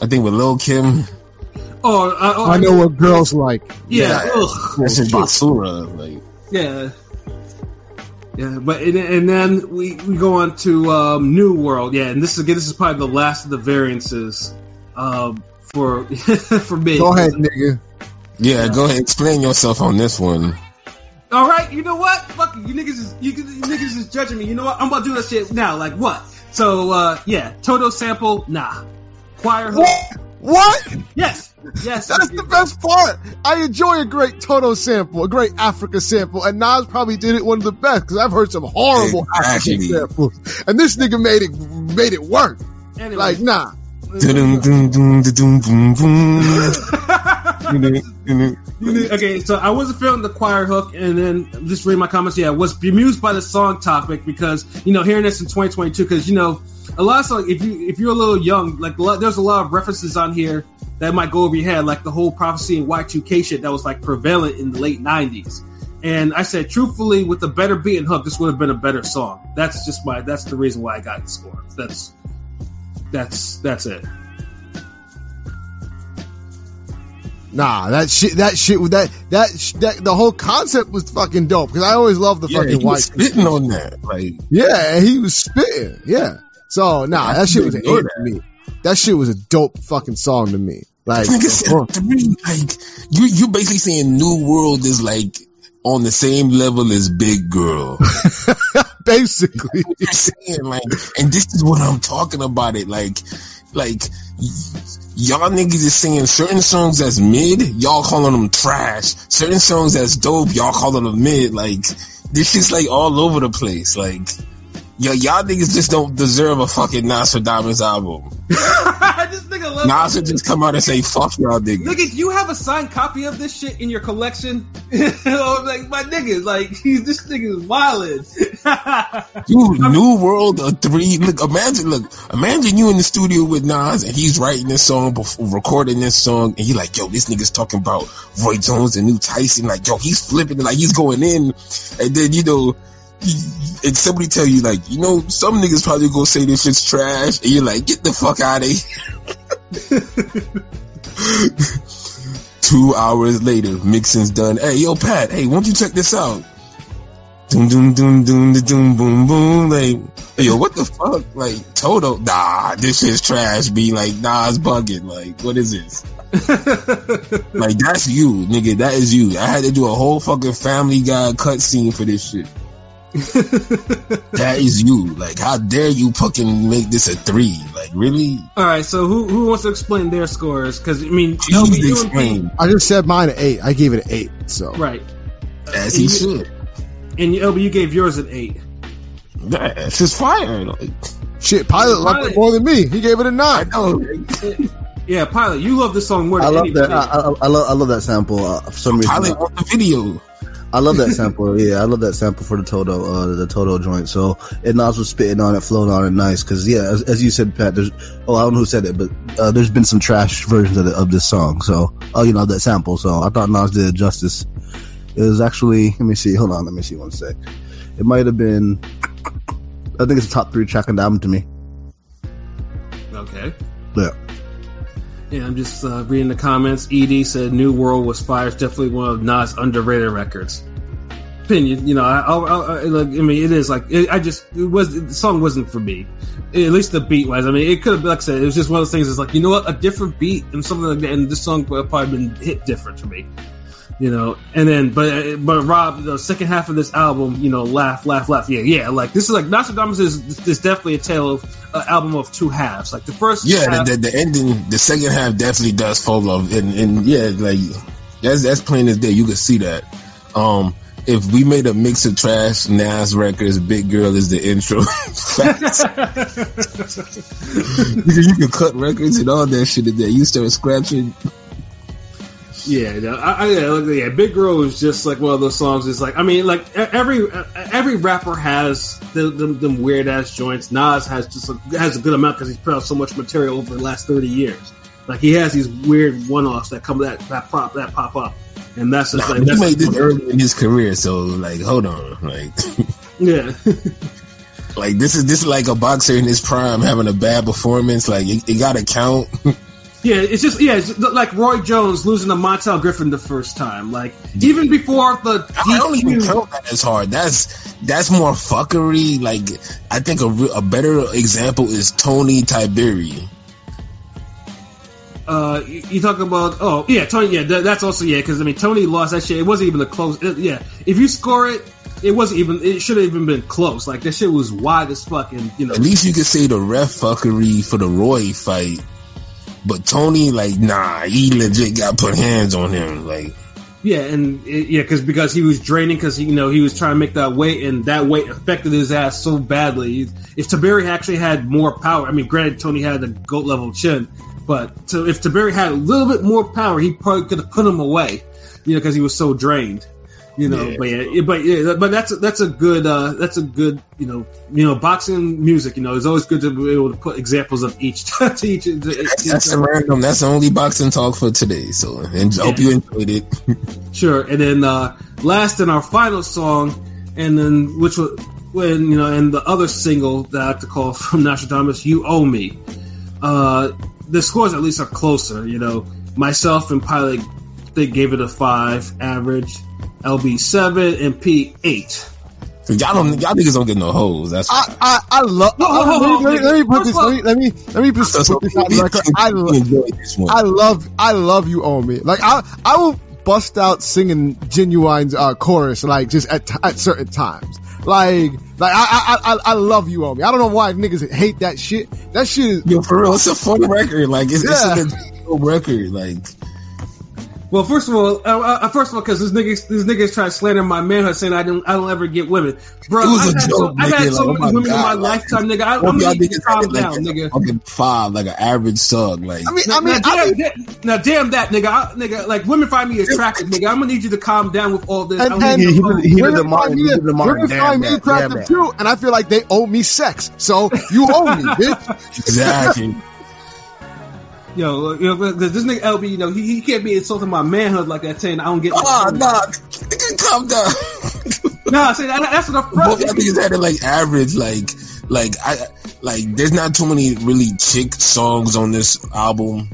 I think with Lil Kim. Oh, I, oh, I know what girls like. Yeah, Yeah. ugh, That's just basura. Like yeah, yeah. But and, and then we, we go on to um, New World. Yeah, and this is again, this is probably the last of the variances um, for for me. Go ahead, nigga. yeah, go ahead, explain yourself on this one. All right, you know what? Fuck you niggas is you, you niggas is judging me. You know what? I'm about to do that shit now. Like what? So uh yeah, Toto sample, nah. Choir hook, What? yes, yes. That's the best part. I enjoy a great Toto sample, a great Africa sample, and Nas probably did it one of the best because I've heard some horrible African samples, and this nigga made it made it work. Anyway. Like nah, Okay, so I wasn't feeling the choir hook, and then just reading my comments. Yeah, was bemused by the song topic because you know hearing this in 2022 because you know a lot of songs if you if you're a little young like a lot, there's a lot of references on here that might go over your head like the whole prophecy and Y2K shit that was like prevalent in the late 90s. And I said, truthfully, with a better beat and hook, this would have been a better song. That's just my. That's the reason why I got the score. That's that's that's it. nah, that shit, that shit, that that that the whole concept was fucking dope because I always loved the Yeah, fucking he white. was spitting on that. Like, Yeah, and he was spitting. Yeah. So nah, that shit was an eight to me. That shit was a dope fucking song to me. Like, nigga said uh, three. Like, you you basically saying New World is like on the same level as Big Girl. Basically, I'm saying, like, and this is what I'm talking about. It like, like y- y'all niggas is singing certain songs that's mid, y'all calling them trash. Certain songs that's dope, y'all calling them mid. Like, this shit's like all over the place. Like, yo, y'all niggas just don't deserve a fucking Nastradamus album. this nigga loves Nas should just come out and say, "Fuck y'all niggas." Nigga, you have a signed copy of this shit in your collection? like my niggas, like he's this nigga is wildin'. You New World of Three. Look, imagine, look, imagine you in the studio with Nas and he's writing this song, before, recording this song, and you like, yo, this nigga's talking about Roy Jones and New Tyson. Like, yo, he's flipping like he's going in, and then you know. he- And somebody tell you like, you know, some niggas probably gonna say this shit's trash, and you're like, get the fuck out of here. Two hours later, mixing's done. Hey, yo, Pat, hey, won't you check this out? Doom, doom, doom, doom, doom, doom, boom, boom. Like, yo, what the fuck? Like, Toto, nah, this is trash. Be like, nah, it's bugging. Like, what is this? Like, that's you, nigga. That is you. I had to do a whole fucking Family Guy cutscene for this shit. that is you. Like, how dare you fucking make this a three? Like, really? All right, so who who wants to explain their scores? Because I mean, Please LB, you explain. I just said mine an eight. I gave it an eight. So right? As he should. And you, LB, you gave yours an eight. That's just fire. Like, shit, Pilot loved it more than me. He gave it a nine. know. Yeah, Pilot, you love this song more I love that. I, I, I love. I love that sample. Uh, for some reason, Pilot on the video. I love that sample. Yeah, I love that sample for the Toto, uh, the Toto joint. So, and Nas was spitting on it, flowing on it nice. Cause yeah, as, as you said, Pat, there's, oh, I don't know who said it, but, uh, there's been some trash versions of, the, of this song. So, oh, you know, that sample. So I thought Nas did it justice. It was actually, let me see, hold on, let me see one sec. It might have been, I think it's a top three track on the album to me. Okay. Yeah. Yeah, I'm just uh, reading the comments. Ed said New World was fire. It's definitely one of Nas underrated records. Opinion, you know, I, I, I, like, I mean, it is like it, I just it was the song wasn't for me. At least the beat wise. I mean, it could have, like I said, it was just one of those things. It's like you know what, a different beat and something like that, and this song would have probably been hit different for me. You know, and then but but Rob, the second half of this album, you know, laugh, laugh, laugh. Yeah, yeah. Like this is like Nastradamus is, is definitely a tale of uh, album of two halves. Like the first, Yeah, half, the, the, the ending, the second half definitely does fall off, and and yeah, like that's that's plain as day. You can see that. Um, if we made a mix of trash Nas records, Big Girl is the intro. Facts. because you can cut records and all that shit in there. You start scratching. Yeah, no, I, I, yeah, Big Girl is just like one of those songs. It's like, I mean, like every every rapper has the, them, them weird ass joints. Nas has just a, has a good amount because he's put out so much material over the last thirty years. Like he has these weird one offs that come that that pop that pop up, and that's just Nah, like he that's made this early in his career, so like, hold on, like, yeah. like this is this is like a boxer in his prime having a bad performance. Like, it, it got to count. Yeah, it's just yeah, it's like Roy Jones losing to Montell Griffin the first time. Like even before the I don't even count that as hard. That's that's more fuckery. Like I think a, a better example is Toney Tiberi. Uh, you, you talk about oh yeah, Toney. Yeah, that, that's also yeah because I mean Toney lost that shit. It wasn't even a close. It, yeah, if you score it, it wasn't even. It should have even been close. Like that shit was wide as fuck, and you know. At least you could say the ref fuckery for the Roy fight. But Toney, like, nah, he legit got put hands on him. Like, Yeah, and it, yeah, because because he was draining because you know he was trying to make that weight, and that weight affected his ass so badly. If Tiberi actually had more power, I mean, granted Toney had a goat level chin, but to, if Tiberi had a little bit more power, he probably could have put him away, you know, because he was so drained. You know, Yeah. but yeah, but yeah, but that's a, that's a good uh, that's a good you know you know boxing music. You know, it's always good to be able to put examples of each to each. to that's, each- that's random. That's the only boxing talk for today. So, and I hope you enjoyed it. Sure, and then uh, last in our final song, and then which was when you know, and the other single that I have to call from Nastradamus, "You Owe Me." Uh, the scores at least are closer. You know, myself and Pilot they gave it a five average, LB seven, and P eight. Y'all don't, y'all niggas don't get no hoes. That's I I, I love. No, hold let, me, let, me, let me put this. Let me let me let me just so, put this out on record. I we lo- enjoyed this one. I love I love you on me. Like I I will bust out singing Ginuwine's uh, chorus like just at, t- at certain times. Like, like I, I, I, I love you, Omi. I don't know why niggas hate that shit. That shit is, Yo, for real, it's a fun record. Like it's, Yeah. it's a good record. Like Well, first of all, uh, uh, first of all, because this niggas, this niggas try to slander my manhood, saying I don't, I don't ever get women, bro. It was I've a had joke, so, I've had so like, oh many my women in my like, lifetime, nigga. I, One I'm gonna need to calm had, like, down, a nigga. Fucking five, like an average song. Like I mean, Now, I mean, now, I damn, mean, that- now, damn that, nigga. I, nigga, like women find me attractive, nigga. I'm gonna need you to calm down with all this. and, I'm and he gonna- he women the find me- the women Damn find me attractive damn too, and I feel like they owe me sex. So you owe me, bitch. exactly. Yo, yo, this nigga LB, you know, he, he can't be insulting my manhood like that, saying I don't get. Ah, it. Oh, nah, nigga, calm down. Nah, say that, that's what I'm Both niggas had it like average, like, like I, like there's not too many really chick songs on this album.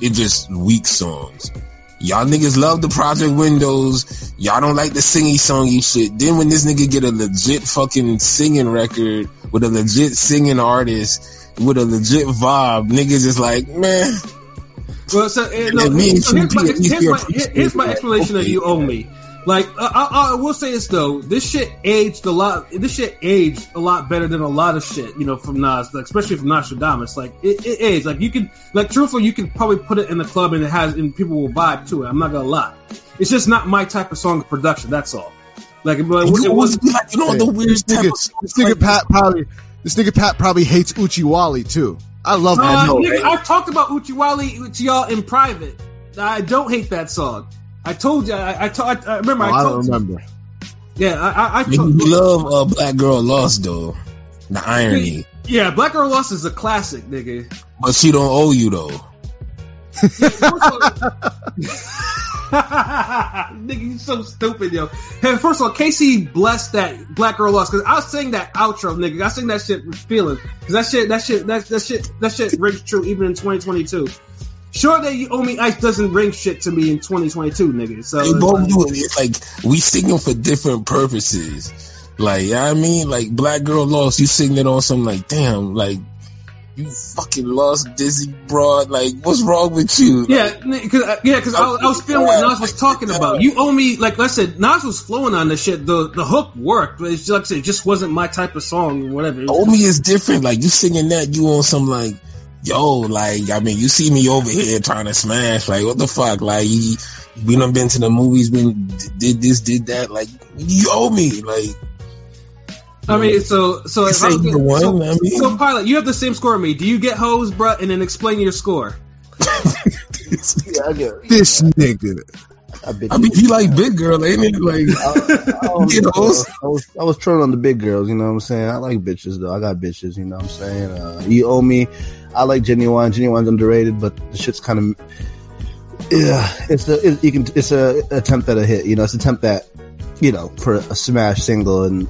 It's just weak songs. Y'all niggas love the Project Windows. Y'all don't like the singy songy shit. Then when this nigga get a legit fucking singing record with a legit singing artist with a legit vibe, niggas is like, man, Well, so, no, And me so here's, my, here's, my, here's my explanation of you owe me. Like, uh, I, I will say this though, this shit aged a lot. This shit aged a lot better than a lot of shit, you know, from Nas, like, especially from Nastradamus. Like, it, it aged. Like, you can, like, truthfully, you can probably put it in the club and it has, and people will vibe to it. I'm not gonna lie. It's just not my type of song production. That's all. Like, it, it, you, it was. was, you know the weirdest this type nigga, of song, this nigga like- Pat probably, this nigga Pat probably hates Oochie Wally too. I love Uh, that. nigga, right? I've talked about Oochie Wally to y'all in private. I don't hate that song. I told you. I, I, to- I, I remember. Oh, I I told don't remember. Yeah, I, I, I Nigga, told. you love uh, Black Girl Lost though. The irony. Yeah, Black Girl Lost is a classic, nigga. But she don't owe you though. nigga, you so stupid, yo. Hey, first of all, Casey blessed that Black Girl Lost because I was saying that outro, nigga. I sing that shit with feeling because that shit, that shit, that, that shit, that shit rings true even in 2022. Sure that you owe me ice doesn't ring shit to me in 2022, nigga. So They both do it. It's like we sing them for different purposes. Like, you know what I mean, like Black Girl Lost, you sing it on some like, damn, like you fucking lost Dizzy Broad. Like, what's wrong with you? Yeah, because uh, yeah, because I, was- I was feeling what Nas was talking about. You owe me, like I said, Nas was flowing on this shit. The the hook worked, but it's just, like I said, it just wasn't my type of song or whatever. Owe me is different. Like you singing that, you on some like, yo, like I mean, you see me over here trying to smash. Like, what the fuck? Like, you, we done been to the movies, been did this, did that. Like, you owe me. Like, I mean, so so if say I'm either one, so, I mean. so pilot, you have the same score as me. Do you get hose, bruh? And then explain your score. Yeah, I get. This nigga. I, I mean, you like big girl, ain't it? Like, I, don't You know. know? I was I was trolling on the big girls, you know what I'm saying? I like bitches though. I got bitches, you know what I'm saying? Uh, you owe me. I like Ginuwine. Ginuwine's underrated, but the shit's kind of yeah. It's a it, you can it's a attempt at a hit, you know. It's an attempt at you know for a smash single and.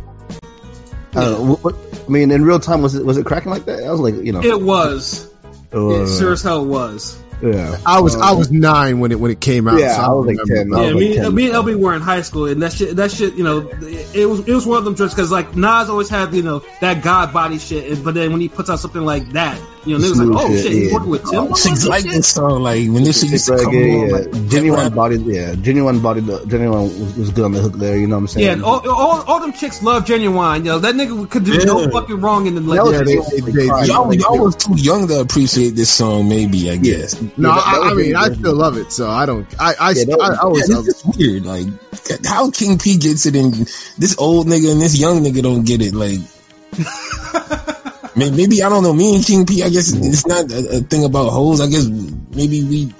I don't. What, what, I mean, in real time, was it was it cracking like that? I was like, you know, It was. uh, It sure as hell was. yeah. I was Uh, I was nine when it when it came out. Yeah, so I was like 10. Yeah, was me, like 10, me and. LB were in high school, and that shit, that shit, you know, it was it was one of them joints because like Nas always had you know that God body shit, but then when he puts out something like that, you know, niggas like, Smooth oh shit, shit, he's yeah. working with Tim. chicks like this song. Like when this shit used to come reggae, on, yeah. like, genuine body, yeah, genuine body, the Ginuwine was, was good on the hook there. You know what I'm saying? Yeah, and all, all, all them chicks love Ginuwine, yo. That nigga could do no Yeah. fucking wrong in the like. That was Yeah, they- they, they- they- Y'all, y'all was too young to appreciate this song, maybe. I guess. No, Yeah, that- that I, I was mean, I still love it, so I don't. I I, Yeah, was- I, I always yeah, this it. is weird. Like how King P gets it, and this old nigga and this young nigga don't get it. Like may- maybe I don't know. Me and King P, I guess it's not a, a thing about hoes. I guess maybe we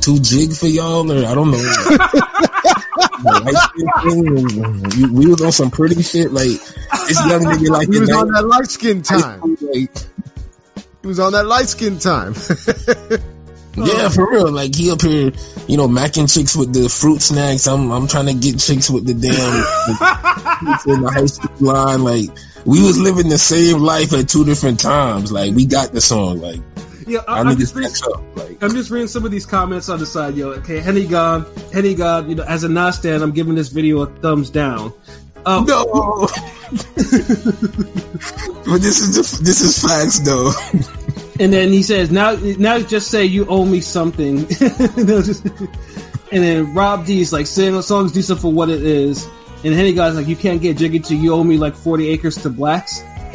too jig for y'all, or I don't know. We, we was on some pretty shit. Like this young nigga, like He was on that light skin time. like, He was on that light skin time. Yeah, for real. Like he up here, you know, macking chicks with the fruit snacks. I'm I'm trying to get chicks with the damn in the high school line. Like we was living the same life at two different times. Like we got the song. Like Yeah, I, I'm just reading. Like I'm just reading some of these comments on the side, yo. Okay, Henny God, Henny God, you know, as a Nas stand, I'm giving this video a thumbs down. Um, no. but this is the, this is facts though. And then he says, "Now, now just say you owe me something." And then Rob D's like saying the song's decent for what it is, and Henny guy's like, you can't get jiggy to you owe me like forty acres to blacks.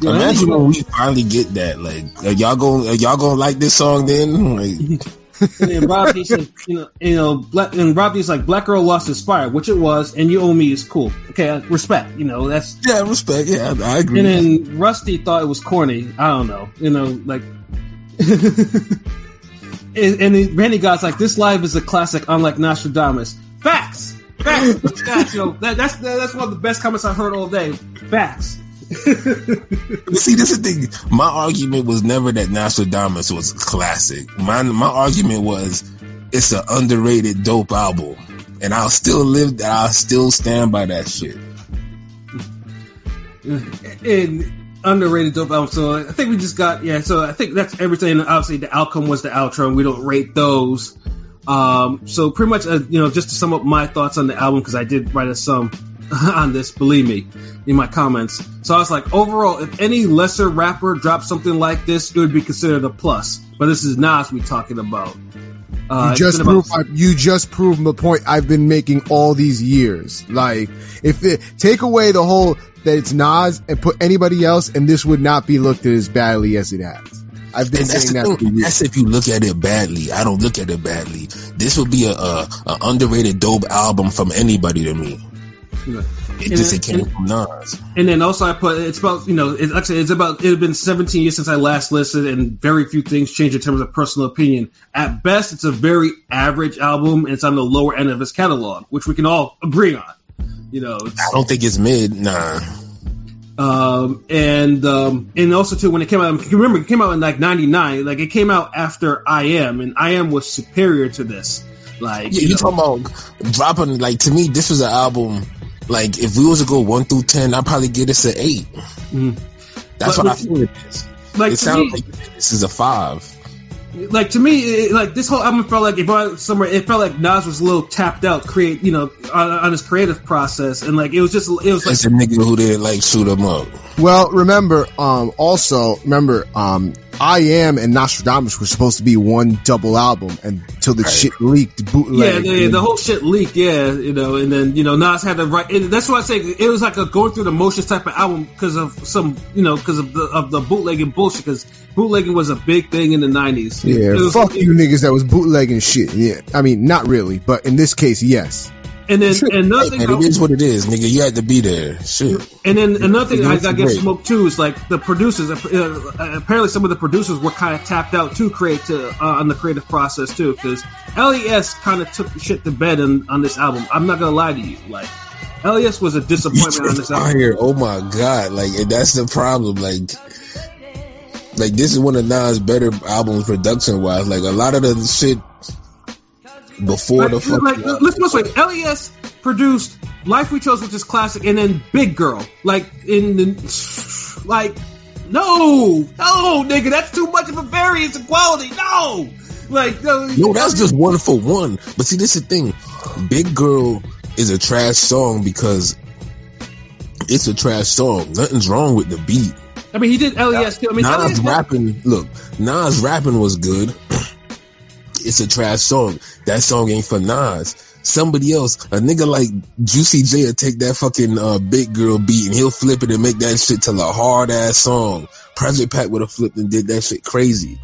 Yo, Imagine when we finally get that. Like, are y'all gonna are y'all gonna like this song then? Like, And then Rob D said, you know, you know, black, and Rob D's like, Black Girl Lost Inspired, which it was, and You Owe Me is cool. Okay, uh, respect, you know, that's. yeah, respect. Yeah, I, I agree. And then Rusty thought it was corny. I don't know, you know, like. and, and then Randy God's like, this live is a classic, unlike Nastradamus. Facts! Facts! Facts, yo. That, that's, that's one of the best comments I've heard all day. Facts. See, this is the thing. My argument was never that Nastradamus was classic. My my argument was it's an underrated dope album, and I'll still live. That. I'll still stand by that shit. and underrated dope album. So I think we just got yeah. So I think that's everything. Obviously, the outcome was the outro, and we don't rate those. Um, so pretty much, uh, you know, just to sum up my thoughts on the album because I did write a sum on this. Believe me, in my comments. So I was like, overall, if any lesser rapper dropped something like this, it would be considered a plus. But this is Nas we talking about. Uh, You just been about- you just proved the point I've been making all these years. Like, if it, take away the whole that it's Nas and put anybody else, and this would not be looked at as badly as it has. I've been And that's, saying that for years. that's if you look at it badly. I don't look at it badly. This would be a, a, a underrated dope album from anybody to me. Yeah. It And just it- it came and- from Nas. And then also I put it's about you know it's actually it's about it had been 17 years since I last listened and very few things change in terms of personal opinion. At best, it's a very average album and it's on the lower end of his catalog, which we can all agree on. You know, I don't think it's mid. Nah. Um, and um, and also too when it came out, remember it came out in like '99, like it came out after I Am, and I Am was superior to this. Like Yeah, you you know, talking about dropping like to me this was an album like if we was to go one through ten I'd probably give this an 8 Mhm. That's But- what I feel it is. like it sounds me- like this is a five. Like to me, it, like this whole album felt like if I somewhere, it felt like Nas was a little tapped out, create you know, on, on his creative process, and like it was just it was like It's a nigga who didn't like shoot him up. Well, remember, um, also remember, um, I Am and Nastradamus were supposed to be one double album until the Right. shit leaked. yeah, Bootleg. the, the whole shit leaked, yeah, you know, and then you know Nas had to write. And that's why I say it was like a going through the motions type of album because of some you know because of the of the bootlegging bullshit because bootlegging was a big thing in the nineties. Yeah, fuck you niggas that was bootlegging shit. Yeah, I mean, not really, but in this case, yes. And then and another Hey, thing, man, I- it is what it is, nigga. You had to be there. Shit. And then another thing You I know, got to it's give too is like the producers. Uh, uh, apparently, some of the producers were kind of tapped out to create to uh, on the creative process too, because Les kind of took shit to bed on, on this album. I'm not gonna lie to you, like Les was a disappointment on this album. Fire. Oh my god. Like that's the problem. Like like this is one of Nas' better albums production wise. Like a lot of the shit before the fuck like, let's put this way: Les produced "Life We Chose," which is classic, and then "Big Girl." Like in the like, no, no, nigga, that's too much of a variance in quality. No, like no, No, that's just one for one. But see, this is the thing. Big Girl is a trash song because it's a trash song. Nothing's wrong with the beat. I mean, he did Les too. I mean, Nas rapping, look, Nas rapping was good. it's a trash song. That song ain't for Nas. Somebody else, a nigga like Juicy J will take that fucking uh, big girl beat and he'll flip it and make that shit to a hard ass song. Project Pat would have flipped and did that shit crazy.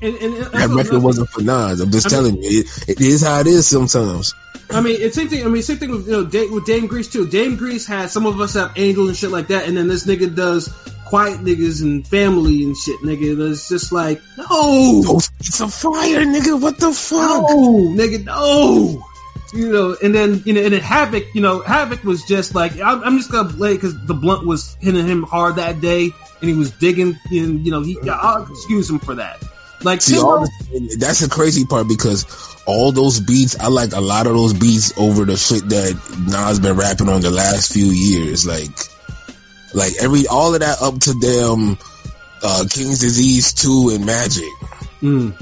and, and, and That record wasn't for Nas. I'm just I mean- telling you, it, it is how it is sometimes. I mean, it's same thing. I mean, same thing with you know Dame, with Dame Grease too. Dame Grease had some of us have angels and shit like that, and then this nigga does quiet niggas and family and shit, nigga. It's just like no, it's a fire, nigga. What the fuck? no, nigga, no. You know, and then you know, and then Havoc, you know, Havoc was just like I'm, I'm just gonna play because the blunt was hitting him hard that day, and he was digging, and you know, he I'll excuse him for that. Like See, the, that's the crazy part because all those beats, I like a lot of those beats over the shit that Nas been rapping on the last few years. Like, like every all of that up to them, uh, King's Disease two and Magic. Mm.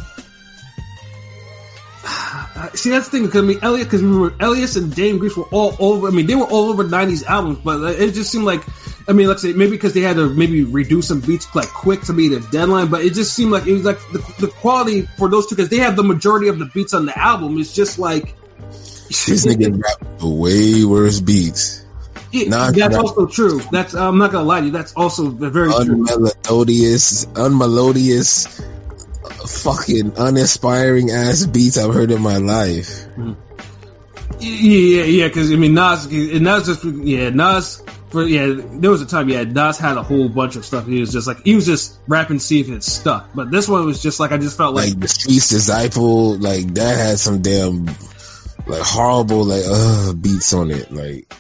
See, that's the thing. Because I mean, Elliot, because we remember, Elias and Dame Grease were all over. I mean, they were all over '90s albums, but it just seemed like I mean, let's say maybe because they had to maybe reduce some beats like quick to meet a deadline, but it just seemed like it was like the, the quality for those two because they have the majority of the beats on the album is just like This nigga rap the way worse beats. Yeah, that's also true. That's I'm not gonna lie to you. That's also very true. Unmelodious, unmelodious, uh, fucking uninspiring ass beats I've heard in my life. Yeah, yeah, yeah. because I mean Nas, and Nas just yeah Nas for yeah there was a time yeah Nas had a whole bunch of stuff. He was just like he was just rapping see if it stuck. But this one was just like I just felt like Like the Street's Disciple, like that had some damn like horrible like uh beats on it. Like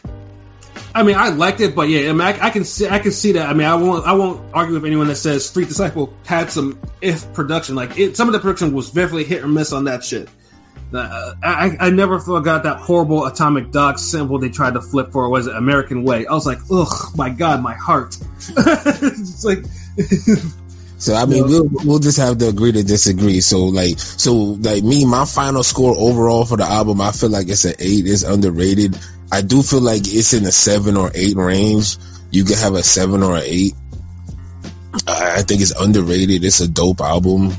I mean I liked it, but yeah I mean I, I can see I can see that. I mean I won't I won't argue with anyone that says Street Disciple had some if production like it, some of the production was definitely hit or miss on that shit. Uh, I, I never forgot that horrible Atomic Dog symbol they tried to flip for was it American Way. I was like, ugh, my god, my heart. it's like, So I mean, we'll we'll just have to agree to disagree. So like, so like me, my final score overall for the album, I feel like it's an eight. It's underrated. I do feel like it's in the seven or eight range. You could have a seven or an eight. I I think it's underrated. It's a dope album.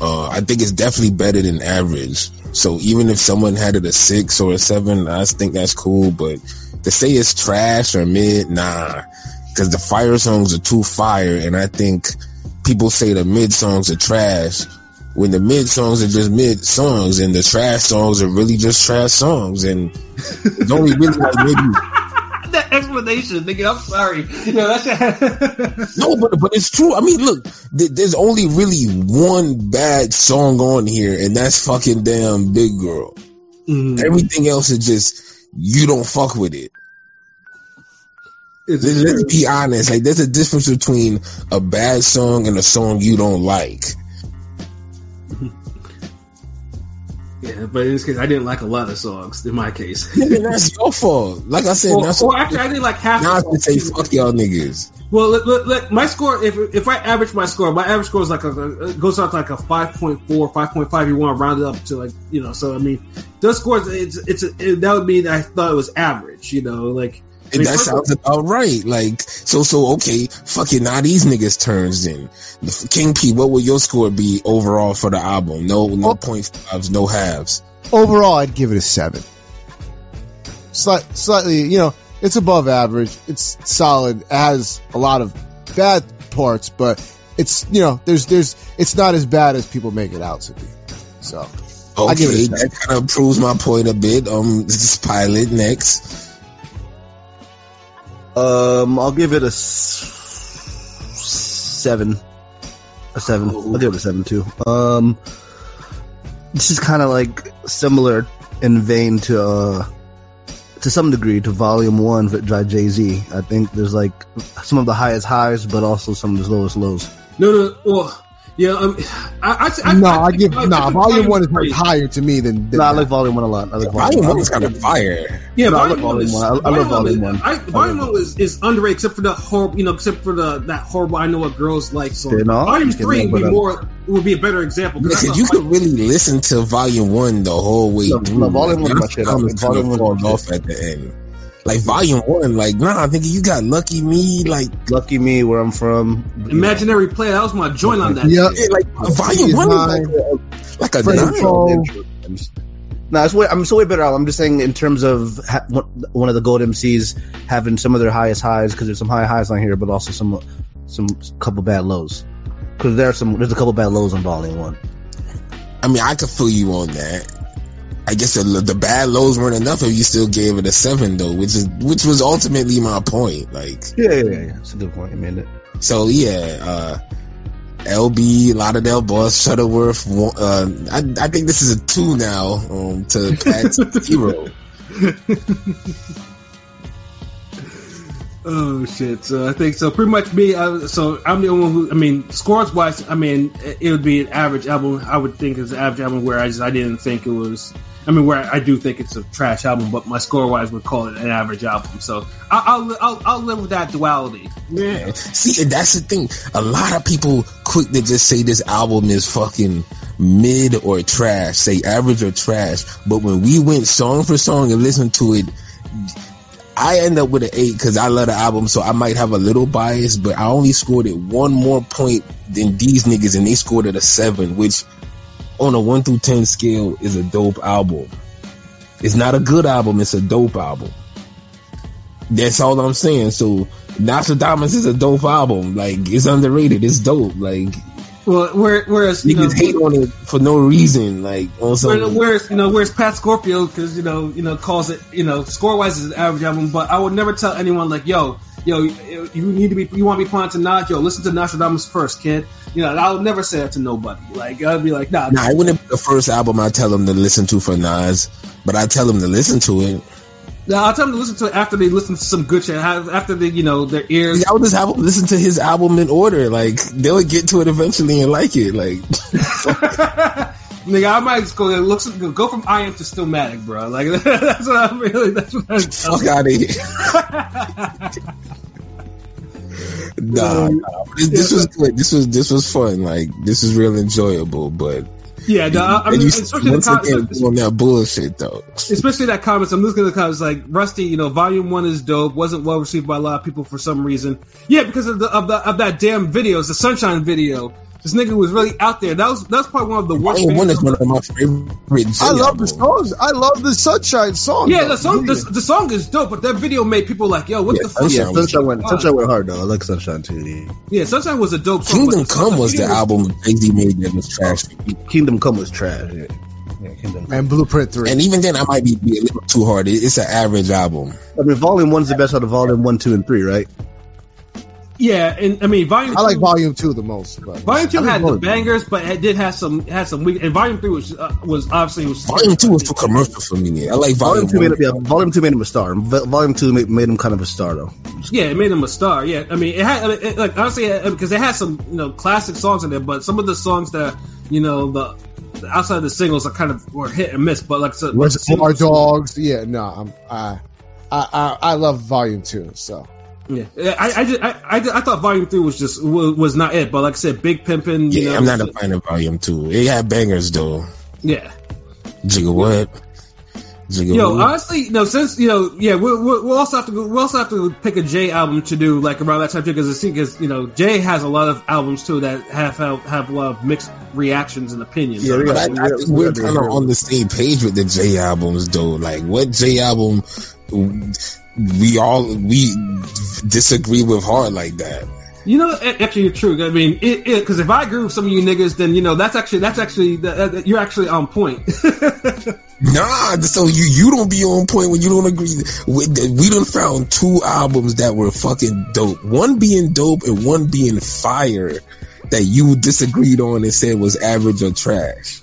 Uh, I think it's definitely better than average. So even if someone had it a six or a seven, I think that's cool. But to say it's trash or mid, nah, because the fire songs are too fire, and I think people say the mid songs are trash when the mid songs are just mid songs, and the trash songs are really just trash songs, and it's only really like maybe that explanation, nigga. I'm sorry. Yeah, that's no, but but it's true. I mean, look, th- there's only really one bad song on here, and that's fucking damn Big Girl. Mm, Everything else is just you don't fuck with it. It's, Let's let's be honest. Like, there's a difference between a bad song and a song you don't like. yeah, but in this case, I didn't like a lot of songs. In my case, that's your fault. Like I said, well, that's well, actually, I didn't like half. Nas the would say fuck y'all niggas. Well, look, look, look, my score. If if I average my score, my average score is like a it goes out to like a 5.4, 5.5. You want to round it up to like you know. So I mean, those scores, it's it's it, that would mean I thought it was average. You know, like I And mean, that first of all- sounds about right. Like, so, so, okay, fucking now these niggas turns in. King P, what would your score be overall for the album? No, no Oh. point fives, no halves. Overall, I'd give it a seven. Slight, slightly, you know, it's above average. It's solid. It has a lot of bad parts, but it's you know, there's there's it's not as bad as people make it out to be. So I give it a Okay, that kind of proves my point a bit. Um, this is Pilot next. Um, I'll give it a s- seven. A seven. I'll give it a seven too. Um, this is kind of like similar in vein to uh, to some degree to Volume One by Jay Z. I think there's like some of the highest highs, but also some of the lowest lows. no, no, well, yeah. Um, I, I, I, no, I, give no. nah. Volume one is like higher to me than. than No, I like Volume One a lot. I like Volume One. one is kind of fire. Yeah, No, I volume love one is Volume One. I- I love Volume One. I, volume one is, is underrated, except for the horrible, you know, except for the that horrible. I know what girls like. So Yeah, no, volume three would be but, more would be a better example. Because that's you could really listen to Volume One the whole way No, through. no, Volume One your my shit. Volume One is fall my off at the end. Like Volume One, like nah, I think you got Lucky Me, like Lucky me, where I'm from. imaginary play. That was my joint on that. Yep. shit. yeah, like Volume One is nine. like a, like a Fred nine. No, it's way, I'm so way better. I'm just saying in terms of ha- one one of the gold MCs having some of their highest highs because there's some high highs on here, but also some some couple bad lows. Because there are some there's a couple bad lows on Volume One. I mean, I could feel you on that. I guess the, the bad lows weren't enough if you still gave it a seven though, which is which was ultimately my point. Like, Yeah, yeah, yeah. It's a good point. I mean, it. so yeah, uh, LB, Lauderdale Boss, Shuttleworth. Uh, I I think this is a two now um, to Pat's zero. Oh shit! So I think so. Pretty much me. I, so I'm the only one who. I mean, scores wise, I mean, it it would be an average album. I would think it's an average album where I just I didn't think it was. I mean, where I do think it's a trash album, but my score wise would call it an average album. So I, I'll, I'll I'll live with that duality. Yeah. See, that's the thing. A lot of people quick to just say this album is fucking mid or trash, say average or trash. But when we went song for song and listened to it, I end up with an eight because I love the album, so I might have a little bias, but I only scored it one more point than these niggas, and they scored it a seven, which on a one through ten scale is a dope album. It's not a good album; it's a dope album. That's all I'm saying. So Nastradamus is a dope album. Like it's underrated. It's dope. Like Well, where, whereas you know, hate on it for no reason. Like on where, some where's you know where's Pat Scorpio because you know you know calls it you know score wise is an average album, but I would never tell anyone like yo yo you you need to be you want to be playing to Nas yo listen to Nastradamus first kid you know I would never say that to nobody like I'd be like nah, Nah, it wouldn't be the first album I tell them to listen to for Nas, but I tell them to listen to it. I'll tell them to listen to it after they listen to some good shit after they you know their ears I would just have them listen to his album in order. Like they'll get to it eventually and like it. Like Nigga, I might just go look go from I am to Stillmatic, bro. Like that's what I'm really. That's what I'm fuck out of here. nah, nah. This, this was good. This was this was fun. Like this was real enjoyable. But Yeah, no, I, I mean, especially the, once com- again doing that bullshit though. especially that comments. I'm looking at the comments like Rusty. You know, Volume One is dope. Wasn't well received by a lot of people for some reason. Yeah, because of the of, the, of that damn video, it's the Sunshine video. This nigga was really out there. That was that's probably one of the worst. Oh, Volume one is one of my favorite. J I love the albums. songs. I love the Sunshine song. Yeah, though. the song the, the song is dope, but that video made people like, yo, what Yeah, the fuck? Sunshine Yeah, Sunshine went, Sunshine went hard though. I like Sunshine too. yeah. Yeah, Sunshine was a dope song. Kingdom Come was the album Jay Z made that was trash. Kingdom Come was trash. Yeah, yeah Kingdom. Come. And Blueprint Three. And even then, I might be, be a little too hard. It's an average album. I mean, Volume One's the best out of Volume One, Two, and Three, right? Yeah, and I mean, Volume. I like two- Volume Two the most. But Volume two I had the Volume two. bangers, but it did have some had some weak. And Volume three was uh, was obviously was Volume two was too commercial for me. I like Volume Volume, Two made him, yeah, Volume Two made him a star. Volume Two made, made him kind of a star though. Yeah, it made him a star. Yeah, I mean, it had I mean, it, like honestly because it had some you know classic songs in there, but some of the songs that you know the, the outside of the singles are kind of were hit and miss. But like so, our Dogs. Yeah, no, I'm I, I I I love Volume Two. So Yeah, I I, just, I I I thought Volume Three was just was, was not it. But like I said, Big Pimpin'. Yeah, know, I'm not a fan of Volume two. It had bangers though. Yeah. Jigga what? Jigga Yo, who? honestly, you know, since you know, yeah, we'll, we'll we'll also have to we'll also have to pick a Jay album to do like around that time too, because because you know Jay has a lot of albums too that have have, have a lot of mixed reactions and opinions. Yeah, we But I, got- I think we're kind of on the same page with the J albums, though. Like, what J album we all we disagree with hard like that? You know, actually, it's true. I mean, it because if I agree with some of you niggas, then you know that's actually that's actually that, you're actually on point. Nah, so you you don't be on point when you don't agree. With we done found two albums that were fucking dope. One being dope and one being fire that you disagreed on and said was average or trash.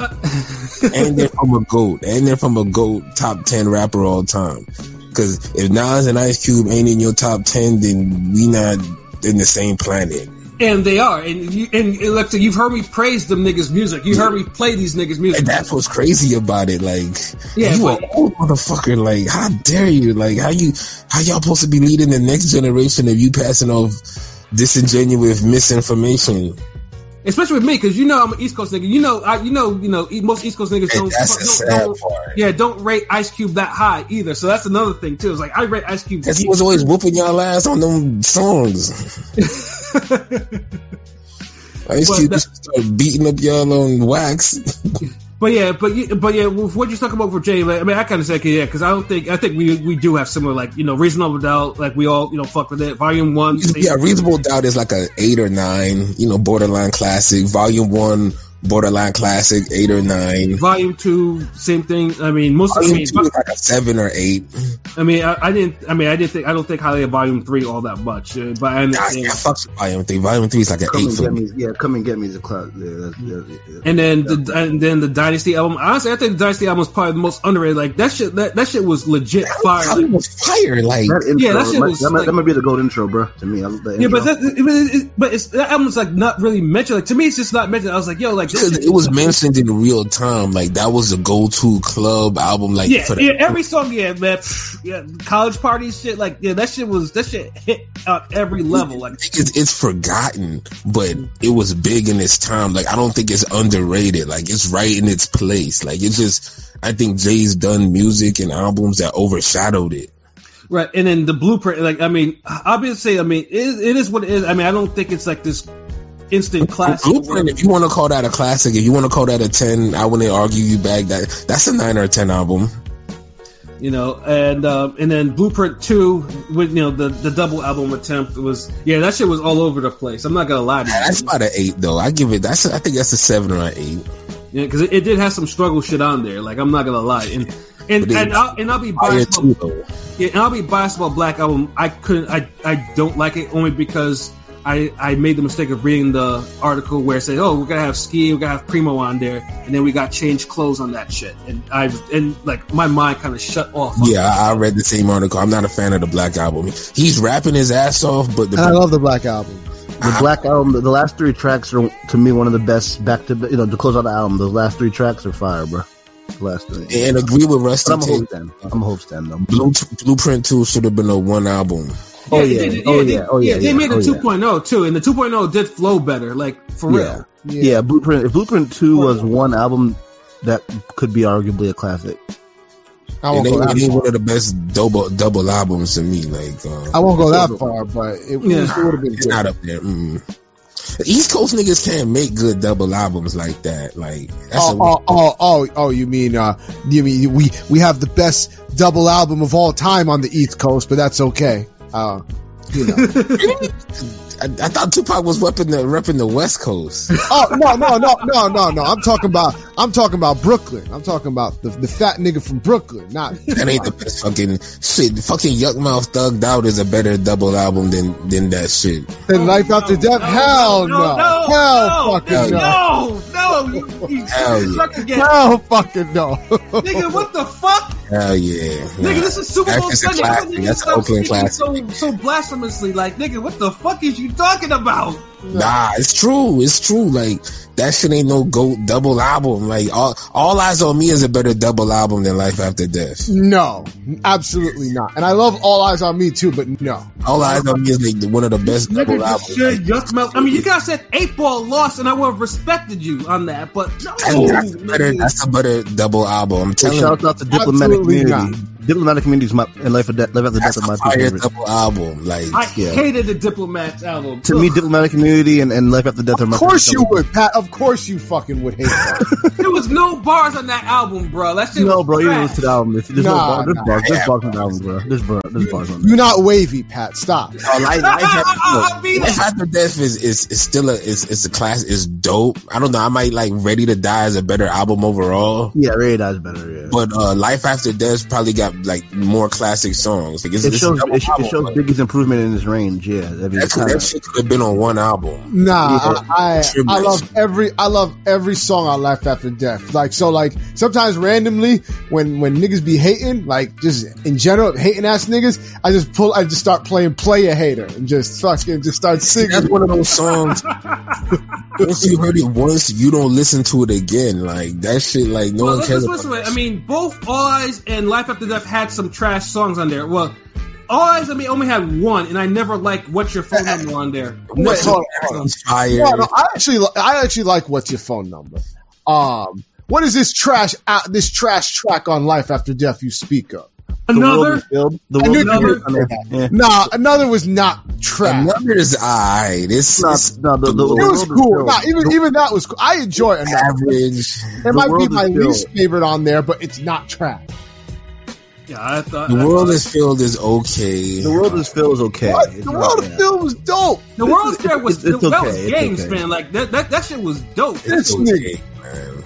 And they're from a goat. And they're from a goat top ten rapper all time. Because if Nas and Ice Cube ain't in your top ten, then we not in the same planet. and they are, and you and and look, you've heard me praise them niggas' music. You heard me play these niggas' music. And that's what's crazy about it. Like, Yeah, you but- an old motherfucker. Like, how dare you? Like, how you, how y'all supposed to be leading the next generation if you passing off disingenuous misinformation? Especially with me, because you know I'm an East Coast nigga. You know, I, you know, you know, most East Coast niggas And don't, don't, don't- yeah, don't rate Ice Cube that high either. So that's another thing too. It's like I rate Ice Cube. Cause he was always whooping y'all ass on them songs. Ice Cube started beating up y'all on wax. But yeah, but you- but yeah, with what you talk about for Jay, like, I mean, I kind of say yeah, because I don't think I think we we do have similar like you know reasonable doubt, like we all you know fuck with it. Volume one, yeah, Reasonable Doubt is like a eight or nine, you know, borderline classic. Volume one, borderline classic, eight or nine. Volume two, same thing. I mean, most of I mean, two is like a seven or eight. I mean, I, I didn't. I mean, I didn't think. I don't think highly of Volume Three all that much. Uh, but I Nah, understand. yeah, fuck Volume three. Volume three is like an Come eight and for get me. me, yeah, come and get me is a class. Yeah, that's, yeah, yeah. And then the and then the Dynasty album. Honestly, I think the Dynasty album was probably the most underrated. Like that shit. That, that shit was legit fire. How it was fire, like That intro, Yeah, that shit might- was that, might, like- that might be the gold intro, bro. To me, I, the Yeah, but that, it, it, it- but it's that album's like not really mentioned. Like to me, it's just not mentioned. I was like, yo, like because it was mentioned in real time. Like that was the go-to club album. Like Yeah, for the, yeah, every song, yeah, man, yeah, college parties, shit, like, yeah, that shit was that shit hit at every level, like, it's, it's forgotten, but it was big in its time. Like I don't think it's underrated. Like it's right in its place. Like it's just, I think Jay's done music and albums that overshadowed it. Right, and then the blueprint, like I mean, obviously, I mean, it, it is what it is. I mean, I don't think it's like this instant classic. Blueprint, if you want to call that a classic, if you want to call that a ten, I wouldn't argue you back. That that's a nine or a ten album. you know, and um, and then Blueprint Two with you know the the double album attempt was yeah that shit was all over the place. I'm not gonna lie to you. That's about an eight though. I give it. That's I think that's a seven or an eight. Yeah, because it, it did have some struggle shit on there. Like I'm not gonna lie, and and and I'll, and I'll be biased. About, yeah, and I'll be biased about Black Album. I couldn't. I I don't like it only because I I made the mistake of reading the article where it said, oh, we're gonna have Ski, we're gonna have Primo on there, and then we got changed clothes on that shit, and I and like my mind kind of shut off. Yeah, I I read the same article. I'm not a fan of the Black album. He's rapping his ass off, but And I love the Black Album. The Black Album, the, the last three tracks are to me one of the best back to you know to close out the album. Those last three tracks are fire, bro. Last three. and agree with Rusty. But I'm a Tate. hope stand. I'm a hope stand though. Blue, Blueprint Two should have been a one album. Oh, they yeah. did- Oh, they- yeah. Oh, yeah. They made a Oh, yeah. 2.0 too, and the 2.0 did flow better, like for real. Yeah. yeah, Blueprint. If Blueprint Two was one album that could be arguably a classic. I And won't they, go that far. one of the best double double albums to me. Like uh, I won't go that far, but it, Yeah. it would have been it's good. not up there. Mm. East Coast niggas can't make good double albums like that. Like that's Oh, a, oh, oh, oh, oh, you mean, uh, you mean we, we have the best double album of all time on the East Coast, but that's okay. Uh, you know. I, I thought Tupac was repping the repping the West Coast. oh, no, no, no, no, no, no. I'm talking about, I'm talking about Brooklyn. I'm talking about the, the fat nigga from Brooklyn, not. That ain't the best fucking shit. Fucking Yukmouth Thugged Out is a better double album than than that shit. Then Life After Death? Hell no. Hell fucking no. no, no, you, you Hell yeah. again. Hell fucking no. Nigga, what the fuck? Hell yeah. Nigga, this is Super That's Bowl just Sunday. classic. Nigga, That's stop Oakland speaking classic. So, so blasphemously, like, nigga, what the fuck is you talking about? Nah, it's true. It's true. Like that shit ain't no goat double album. Like all all eyes on me is a better double album than Life After Death. No, absolutely not. And I love All Eyes on Me too, but no. All eyes on me is like one of the best Nigga, double just albums. said Yukmouth. I mean, you guys said eight ball lost, and I would have respected you on that, but no. And that's a better. That's a better double album. I'm So telling shout you. out to Diplomatic Absolutely Immunity. Diplomatic Immunity is my and Life, of Death, Life After Death That's are my a two fire favorites. double album. Like I yeah. hated the Diplomats album. To me, Diplomatic Immunity and, and Life After Death are my Of course you double- would, Pat. Of course you fucking would hate that. there was no bars on that album, bro. That shit No, was bro, you trash. listen to the album. There's, there's Nah, no bar, there's nah. bars, there's bars on the album, bro. There's, bar, there's bars on You're not wavy, Pat. Stop. Oh, Life, Life, I After, mean Life. After Death is, is, is still a is, is a class is dope. I don't know. I might like Ready to Die is a better album overall. Yeah, Ray Dies better, yeah. But uh, Life After Death probably got like more classic songs. Like, it's, It it's shows, double it, sh- it shows but Biggie's improvement in his range, yeah. I mean, That, it's that shit could have been on one album. Nah, Yeah. I, I I love every I love every song on Life After Death. Like so, like sometimes randomly when when niggas be hating, like just in general hating ass niggas, I just pull I just start playing Playa Hater and just fucking just start That's singing. one of those songs. once you heard it once, you don't listen to it again. Like that shit. Like no Well, one cares. about it. I mean, both All Eyes and Life After Death had some trash songs on there. Well, All Eyes, I mean, only had one, and I never liked What's Your Phone Number on there. Wait, What's hold on, hold on. It's fire. No, no, I actually I actually like what's your phone number. Um, what is this trash uh, this trash track on Life After Death you speak of? the world Another. is. The I world knew is you were filled. gonna say Yeah. Nah, another was not trash. Another is alright. It's, Nah, it's nah, the- the- It was cool. Nah, even even that was cool. I enjoy it. Enough. average. It might be my least favorite on there, but it's not trash. Yeah, I thought The I world thought- is filled is okay. The world is filled is okay. What? The world is filled film was dope. The World's Fair was It's- it's that okay, was it's games, okay. man. Like that, that that shit was dope. It's This okay, man.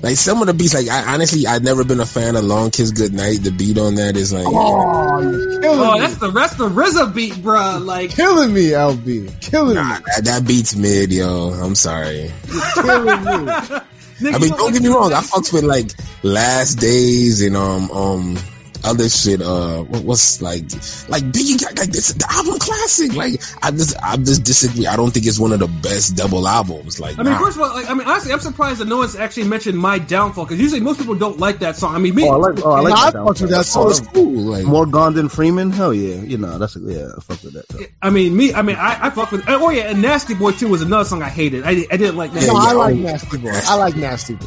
Like some of the beats, like I honestly, I've never been a fan of Long Kiss Goodnight. The beat on that is like, Oh, you're killing Oh, me. that's the that's the RZA beat, bro. Like killing me, LB. Killing nah, me. that, that beat's mid, yo. I'm sorry. Killing me. Nigga, I mean, don't like get me wrong. I that? fucks with like Last Days and um um other shit. Uh, what, what's like like Biggie got like this the album classic. Like I just I just disagree. I don't think it's one of the best double albums. Like I mean, nah. first of all, like, I mean, honestly, I'm surprised that no one's actually mentioned "My Downfall" because usually most people don't like that song. I mean, me, Oh, I like- oh, I like I that fucked with that so song. it's cool. Like More gone than Freeman? Hell yeah. You know, that's, yeah, I fuck with that. Too. I mean, me, I mean, I, I fuck with. Oh yeah, and "Nasty Boy" too was another song I hated. I, I didn't like that. No, Yeah, I like oh. Nasty Boy. I like Nasty Boy.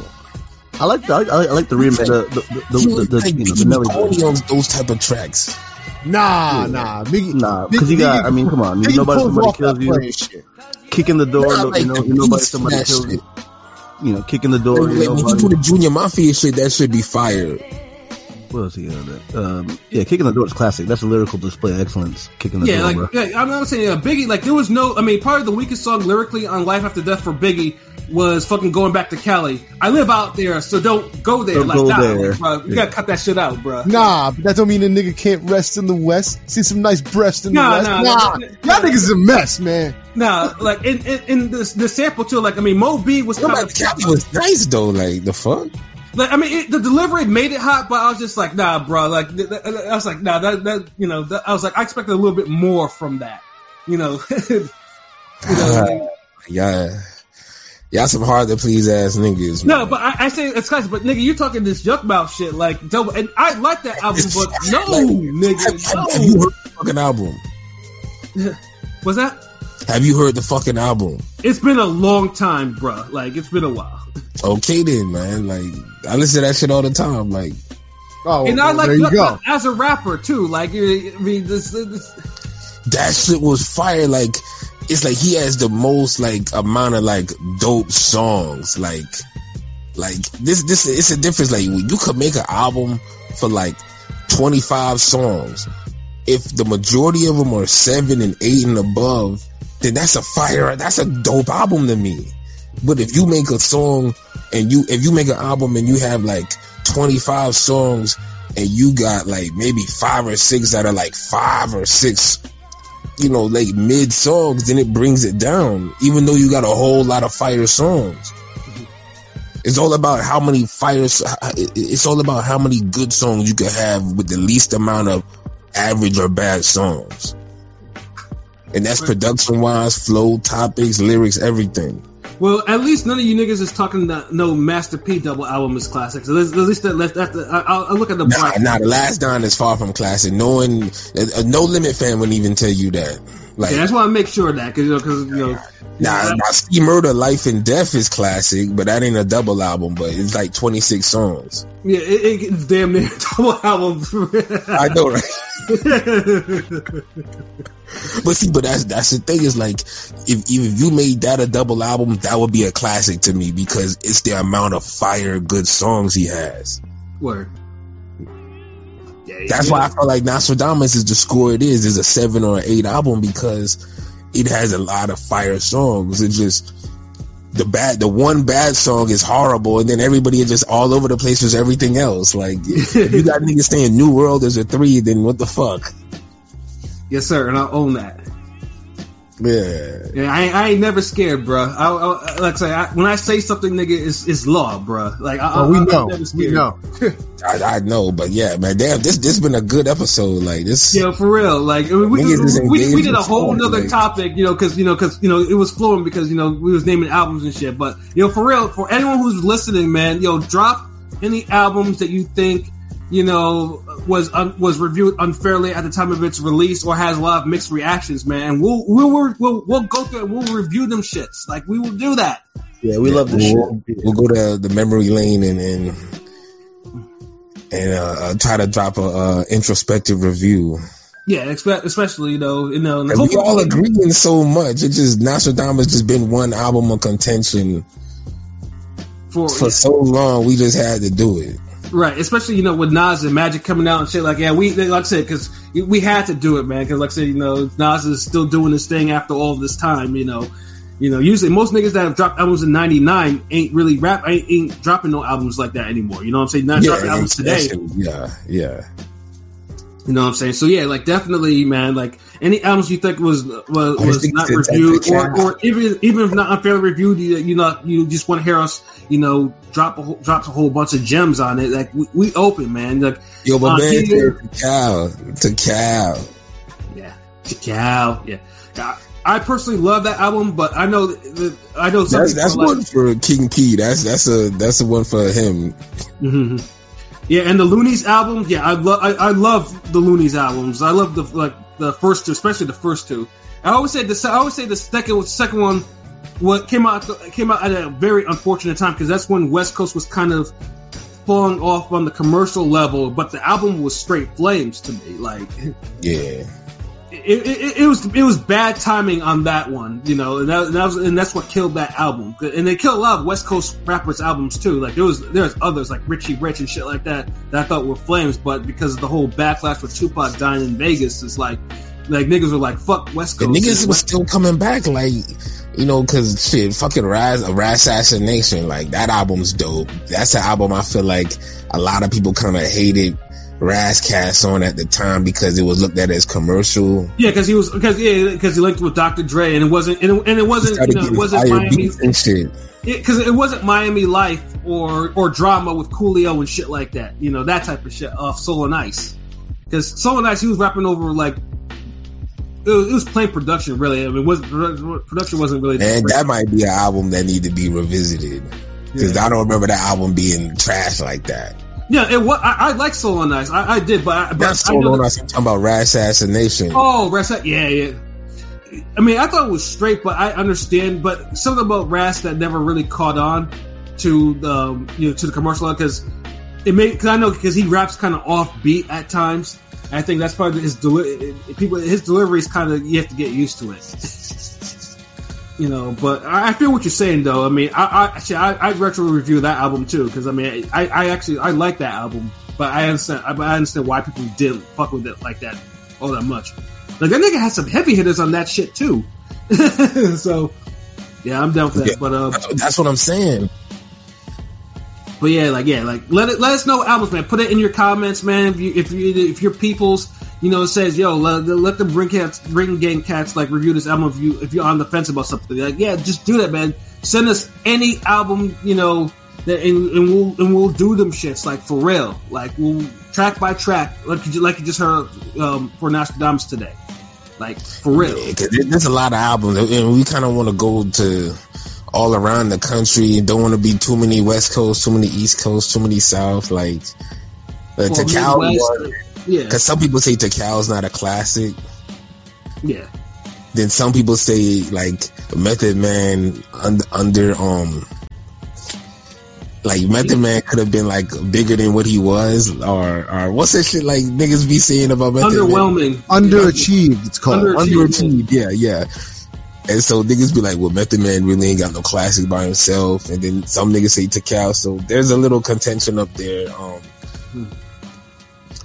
I like the, I I like the remix, the, the, the, he the, the, like you know, the melody. on those type of tracks. Nah, nah, Biggie. Nah, because you got. I mean, come on. Biggie Nobody, somebody kills you. Kicking the door. Nah, no, like, you know, the nobody, somebody kills you. You know, kicking the door. Like, You know, when you do the Junior Mafia shit, that should be fire. What else he got? That? Um, yeah, kicking the door is classic. That's a lyrical display of excellence. Kicking the Yeah, door. like yeah, I'm not saying uh, Biggie. Like there was no. I mean, probably the weakest song lyrically on Life After Death for Biggie was fucking going back to Cali. I live out there, so don't go there. Don't like go nah, there. bro, you Yeah. gotta cut that shit out, bro. Nah, but that don't mean a nigga can't rest in the West. See some nice breasts in the West. nah, Nah, nah. y'all niggas is a mess, man. Nah, like in in, in the, the sample too. Like I mean, Mo B was kind Nobody of Cali was nice though. Like the fuck. Like I mean it, the delivery made it hot, but I was just like, nah, bro. Like I was like, nah, that that you know, that, I was like, I expected a little bit more from that, you know. you know Yeah, y'all some hard to please ass niggas. No, but I, I say it's classic. But nigga, you talking this junk mouth shit like double, and I like that album, but no, like, nigga, have, no. have you heard the fucking album? Was that? Have you heard the fucking album? It's been a long time, bruh. Like it's been a while, Okay then, man. Like I listen to that shit all the time. Like Oh, and I like there you Junk go. As a rapper too. Like I mean, this, this that shit was fire. Like it's like he has the most like amount of like dope songs. Like like this this it's a difference. Like you could make an album for like twenty five songs. If the majority of them are seven and eight and above, then that's a fire. That's a dope album to me. But if you make a song and you if you make an album and you have like 25 songs and you got like maybe five or six that are like five or six you know like mid songs then it brings it down even though you got a whole lot of fire songs. It's all about how many fires it's all about how many good songs you can have with the least amount of average or bad songs. And that's production wise flow topics lyrics everything well, at least none of you niggas is talking that no Master P double album is classic. So at least- that, I- I'll, I'll look at the Nah, nah, the last Don is far from classic. No one, a, a No Limit fan wouldn't even tell you that. Like, Yeah, that's why I make sure of that because you know, cause, you know nah, nah, C-Murder, Life and Death is classic, but that ain't a double album, but it's like 26 songs. yeah, it, it's damn near double album. I know, right? But see, but that's, that's the thing is like, if, if you made that a double album, that would be a classic to me because it's the amount of fire good songs he has. Word. That's why I feel like Nastradamus is the score it is, is a seven or an eight album because it has a lot of fire songs. It just the bad the one bad song is horrible and then everybody is just all over the place with everything else. Like if you got niggas saying New World is a three, then what the fuck? Yes, sir, and I'll own that. Yeah. Yeah, I, I ain't never scared, bro. I, I, like I say, I, when I say something, nigga, it's, it's law, bro. Like I, Oh, we I, I'm know. We know. I, I know, but yeah, man, damn, this this been a good episode. Like this Yeah, for real. Like we, we, we, we did a whole nother like- topic, you know, because you know, because you know, it was flowing because you know we was naming albums and shit. But you know, for real, for anyone who's listening, man, yo, drop any albums that you think you know was un, was reviewed unfairly at the time of its release or has a lot of mixed reactions, man. And we'll we'll we'll, we'll go through and we'll review them shits. Like we will do that. Yeah, we love this we'll, shit. we'll go to the memory lane and and, and uh, uh, try to drop a uh, introspective review. Yeah, expe- especially you know, you know, and And we hopefully- all agreeing so much. It just Nastradamus just been one album of contention for, for so long. We just had to do it. Right, especially you know with Nas and Magic coming out and shit like yeah we like I said because we had to do it man because like I said you know Nas is still doing his thing after all this time you know. You know usually most niggas that have dropped albums in '99 ain't really rap ain't, ain't dropping no albums like that anymore you know what I'm saying? Not dropping albums today. Yeah, yeah. You know what I'm saying so yeah like definitely man like any albums you think was was, was not reviewed or, or even even if not unfairly reviewed you you know you just want to hear us you know drop a whole, drop a whole bunch of gems on it like we, we open man like Yo, my Uh, man to Cal, Tical. Yeah, Cow. Yeah, I, I personally love that album, but I know that I know That's that's like- one for King P. That's that's a that's the one for him. Mhm. Yeah, and the Luniz album. Yeah, I love I, I love the Luniz albums. I love the like the first two, especially the first two. I always say the I always say the second second one what came out came out at a very unfortunate time because that's when West Coast was kind of falling off on the commercial level, but the album was straight flames to me. Like Yeah. It, it, it was it was bad timing on that one, you know, and that, and that was and that's what killed that album. And they killed a lot of West Coast rappers' albums too. Like there was there's others like Richie Rich and shit like that that I thought were flames, but because of the whole backlash with Tupac dying in Vegas, it's like like niggas were like fuck West Coast. The niggas was still coming back, like, you know, cause shit, fucking Ras, a Rasassination, like, that album's dope. That's an album I feel like a lot of people kind of hated Ras Kass on at the time because it was looked at as commercial. yeah, because he was because yeah because he linked with Dr. Dre and it wasn't and it, and it wasn't you know it wasn't Miami and shit. because it, wasn't Miami Life or or drama with Coolio and shit like that. You know that type of shit off Soul on Ice. Because Soul on Ice, he was rapping over like it was, it was plain production. Really, I mean, it was production wasn't really. And that might be an album that need to be revisited. Cause Yeah. I don't remember that album being trash like that. Yeah, it was. I, I like Soul on Ice. I, I did, but I, but That's I so know long. that- I'm talking about Rasassination. Oh, Ras, yeah, yeah. I mean, I thought it was straight, but I understand. But something about Ras that never really caught on to the um, you know to the commercial because it made because I know because he raps kind of offbeat at times. I think that's part of his deli- people. His delivery is kind of you have to get used to it. you know, but I, I feel what you're saying though. I mean, I I actually I, I'd retro review that album too because I mean I, I actually I like that album, but I understand I, I understand why people didn't fuck with it like that all that much. Like that nigga had some heavy hitters on that shit too. so yeah, I'm down for that. Yeah. But uh, That's what I'm saying. but yeah, like yeah, like let it let us know albums, man. Put it in your comments, man. If you if you if your people's you know it says yo let, let them bring cats bring gang cats like review this album if you if you're on the fence about something like yeah just do that man. Send us any album you know that and, and we'll and we'll do them shits like for real like we'll track by track like you like you just heard um, for Nastradamus today like for real. Yeah, there's a lot of albums, and we kind of want to go to all around the country. Don't want to be too many West Coast, too many East Coast, too many South. Like uh, Well, Midwest, yeah, because some people say Tical's not a classic. yeah. Then some people say like Method Man under, under um. Like Method Man could have been like bigger than what he was, or or what's that shit like niggas be saying about Method Man? Underwhelming. Underachieved, it's called. Underachieved. underachieved. Yeah, yeah. And so niggas be like, well, Method Man really ain't got no classic by himself. And then some niggas say Tical. So there's a little contention up there. Um,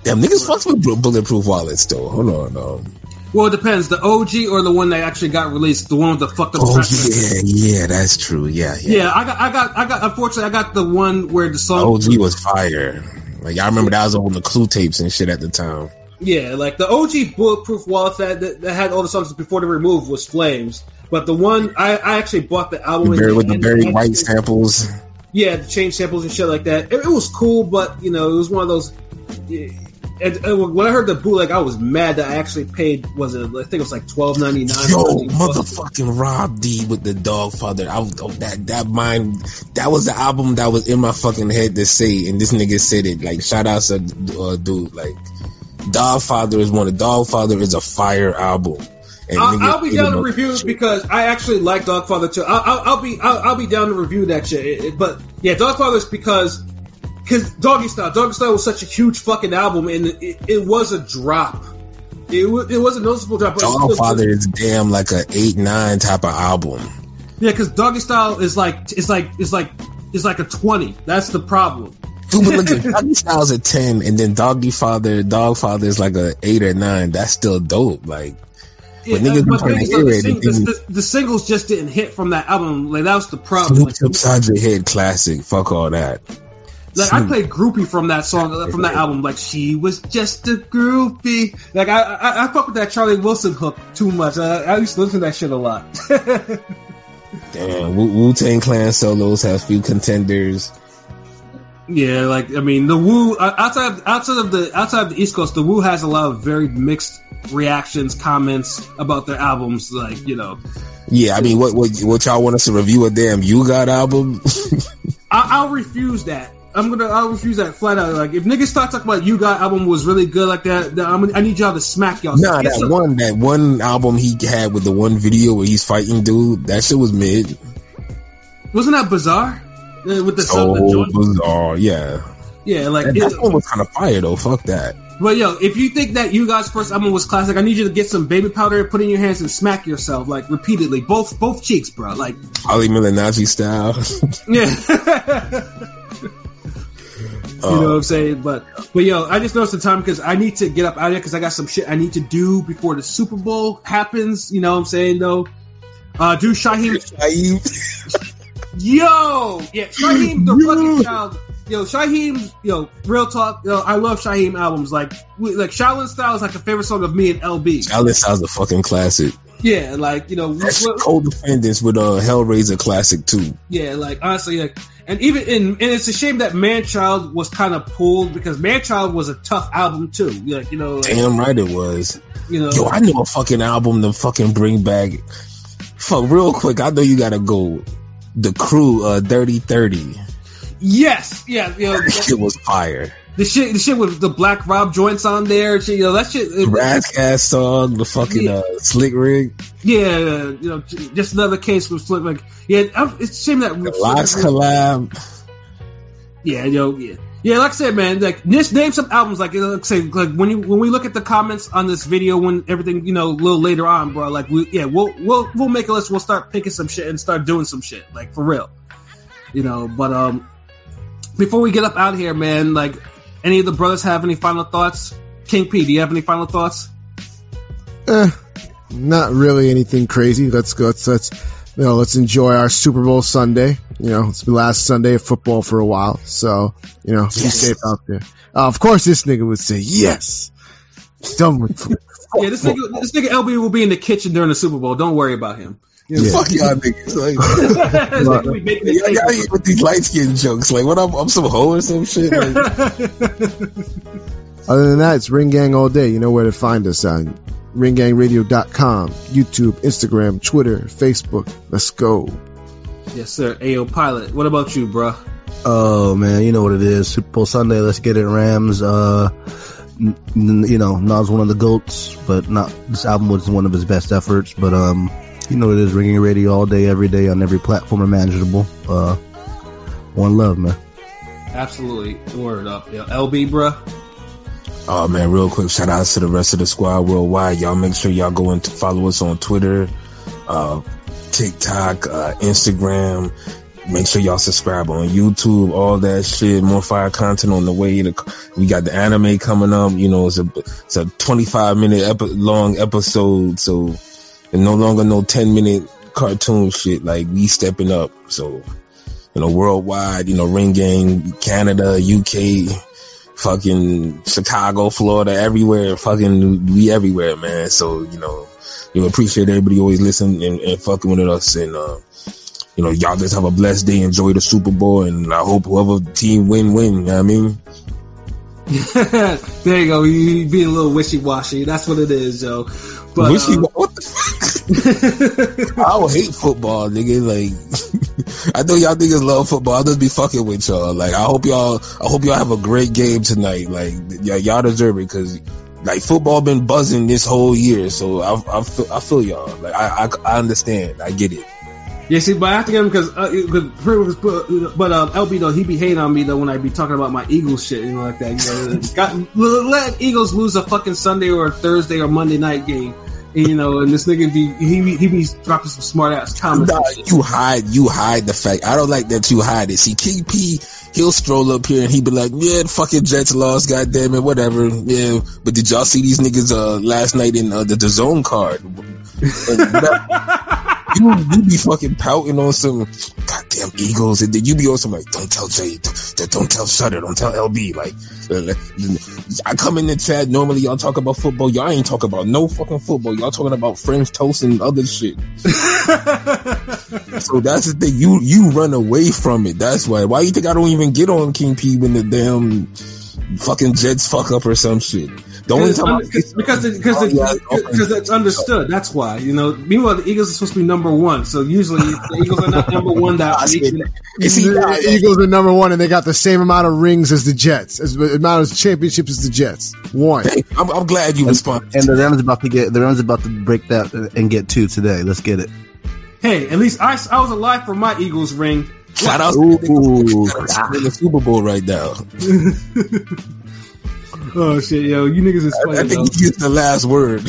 damn, niggas fucks with bulletproof wallets though. Hold on. Um, Well, it depends. The OG or the one that actually got released, the one with the fucked up. oh yeah, yeah, that's true. Yeah, yeah. Yeah, I got, I got, I got. Unfortunately, I got the one where the song. OG was fire. Like I remember that was on the Clue tapes and shit at the time. Yeah, like the OG bulletproof wallet that, that that had all the songs before they removed was Flames. But the one I, I actually bought the album The very, with the very white samples. Yeah, the change samples and shit like that. It, it was cool, but you know, it was one of those. yeah, And, and when I heard the bootleg, I was mad that I actually paid. Was it? I think it was like twelve ninety nine. Yo, motherfucking Rob D with the dog father. I was, oh, that that mind that was the album that was in my fucking head to say, and this nigga said it. Like shout out to uh, dude. Like Dog Father is one. of Dog Father is a fire album. And I'll, niggas I'll be down to review it because I actually like Dogfather too. I'll, I'll, I'll be I'll, I'll be down to review that shit. It- it- but yeah, Dogfather is because because Doggy Style, Doggy Style was such a huge fucking album, and it, it was a drop. It was, it was a noticeable drop. But it Father is damn like a eight nine type of album. yeah, because Doggy Style is like it's like it's like it's like a twenty. That's the problem. Dude, but look at Doggy Style's a ten, and then Doggy Father, Dog Father is like a eight or nine. That's still dope. Like But niggas be trying to the, hear it, sing- the, the, the singles just didn't hit from that album. Like that was the problem. Like, Snoop upside your head classic. Fuck all that. Like I played groupie from that song, uh, from that album. Like she was just a groupie. Like I, I, I fuck with that Charlie Wilson hook too much. I, I used to listen to that shit a lot. Damn, Wu Tang Clan solos have few contenders. yeah, like I mean, the Wu outside of, outside of the outside of the East Coast, the Wu has a lot of very mixed reactions, comments about their albums. Like you know, Yeah, I mean, what what what y'all want us to review a damn U-God album? I, I'll refuse that. I'm gonna I'll refuse that flat out. Like if niggas start talking about U-God album was really good like that, then I'm, I need y'all to smack y'all. nah, that some- one that one album he had with the one video where he's fighting dude, that shit was mid. wasn't that bizarre? Uh, with the, So the bizarre, yeah. Yeah, like That, it- that one was kind of fire though. Fuck that. But yo, if you think that you guys' first album was classic, I need you to get some baby powder, put it in your hands, and smack yourself like repeatedly, both both cheeks, bro. Like, Ollie Milanachi style. yeah. You know what I'm saying? But but yo, I just noticed the time because I need to get up out of here because I got some shit I need to do before the Super Bowl happens. You know what I'm saying though? Uh, do Shyheim Yo, yeah, Shyheim the fucking child. Yo, Shyheim, yo, real talk. Yo, I love Shyheim albums. Like, we, like Shaolin Style is like a favorite song of me and LB. Shaolin Style's a fucking classic. Yeah, like you know, That's co-defendants with a Hellraiser classic too. yeah, like honestly, like, and even in, and it's a shame that Manchild was kind of pulled because Manchild was a tough album too. Like, you know, like, Damn right it was. you know, Yo, I know a fucking album to fucking bring back. Fuck, real quick. I know you gotta go. The Crew, uh, Dirty Thirty. yes, yeah, you know, It was fire. The shit, the shit with the Black Rob joints on there, shit, you know, that shit. it- Ras Kass song, the fucking Yeah. uh, Slick Rick, Yeah, you know, just another case with slick. Like, yeah, it's a shame that the LOX collab. Yeah, yo, yeah, yeah. Like I said, man, like just name some albums. Like, you know, like say, like when you when we look at the comments on this video, when everything, you know, a little later on, bro. Like, we yeah, we'll we'll we'll make a list. We'll start picking some shit and start doing some shit, like for real, you know. But um, before we get up out of here, man, like, any of the brothers have any final thoughts? King P, do you have any final thoughts? Eh, not really anything crazy. Let's go. Let's, let's you know, let's enjoy our Super Bowl Sunday. You know, it's the last Sunday of football for a while, so you know, be safe out there. Uh, of course, this nigga would say yes. Done with. football. Yeah, this nigga, this nigga LB will be in the kitchen during the Super Bowl. Don't worry about him. Yeah. Fuck y'all niggas. Like, This nigga making y'all, y'all it with these light skin jokes. Like, what? I'm, I'm some hoe or some shit. Like, Other than that, it's Ring Gang all day. You know where to find us on ringgangradio.com, YouTube, Instagram, Twitter, Facebook. Let's go. yes, sir. Ayo, pilot. What about you, bro? Oh man, you know what it is. Super Bowl Sunday. Let's get it, Rams. Uh, n- n- you know, Nas one of the goats, but not this album was one of his best efforts. But um, you know what it is. Ring Gang radio all day, every day on every platform imaginable. Uh, one love, man. Absolutely. Word up. Yo, LB, bro. Oh man, real quick, shout out to the rest of the squad worldwide. Y'all make sure y'all go and to follow us on Twitter, uh, TikTok, uh, Instagram. Make sure y'all subscribe on YouTube, all that shit. More fire content on the way. The- We got the anime coming up. You know, it's a it's a 25 minute epi- long episode, so it's no longer no 10 minute cartoon shit. Like we stepping up. So you know, worldwide. You know, Ring Gang, Canada, UK fucking Chicago, Florida, everywhere, fucking we everywhere, man. So, you know, you know, appreciate everybody always listening and, and fucking with us and uh you know, y'all just have a blessed day, enjoy the Super Bowl and I hope whoever team win win, you know what I mean? there you go. You, being a little wishy washy. That's what it is, yo. But Wish you- uh, what the fuck? I don't hate football, nigga. Like, I know y'all niggas love football. I'll just be fucking with y'all. Like, I hope y'all, I hope y'all have a great game tonight. Like, y'all deserve it because, like, football been buzzing this whole year. So I, I feel, I feel y'all. Like, I, I, I understand. I get it. yeah, see, but I get him because, uh, but, um, LB though he be hating on me though when I be talking about my Eagles shit and like that. You know, got let Eagles lose a fucking Sunday or Thursday or Monday night game. And, you know, and this nigga be he be, he be dropping some smart ass comments. Nah, you hide, you hide the fact. I don't like that you hide it. See, King P, he'll stroll up here and he be like, yeah, the fucking Jets lost, goddamn it, whatever. Yeah, but did y'all see these niggas uh last night in uh, the, the zone card? you you be fucking pouting on some goddamn Eagles, and then you be on some like, don't tell Jay, don't, don't tell Shutter, don't tell LB. Like, uh, I come in the chat. Normally y'all talk about football. Y'all ain't talking about no fucking football. Y'all talking about French toast and other shit. So that's the thing. You you run away from it. That's why. Why you think I don't even get on King P when the damn fucking Jets fuck up or some shit? The only time I because because it- because Oh, it- because it's understood. That's why you know. Meanwhile, the Eagles are supposed to be number one, so usually the Eagles are not number one. That I week, see. You see, the yeah. Eagles are number one, and they got the same amount of rings as the Jets, as the amount of championships as the Jets. One. I'm, I'm glad you responded. And the Rams about to get the Rams about to break that and get two today. Let's get it. hey, at least I, I was alive for my Eagles ring. Shout out Ooh, niggas in the Super Bowl right now. oh shit, yo, you niggas is I funny. think you used the last word.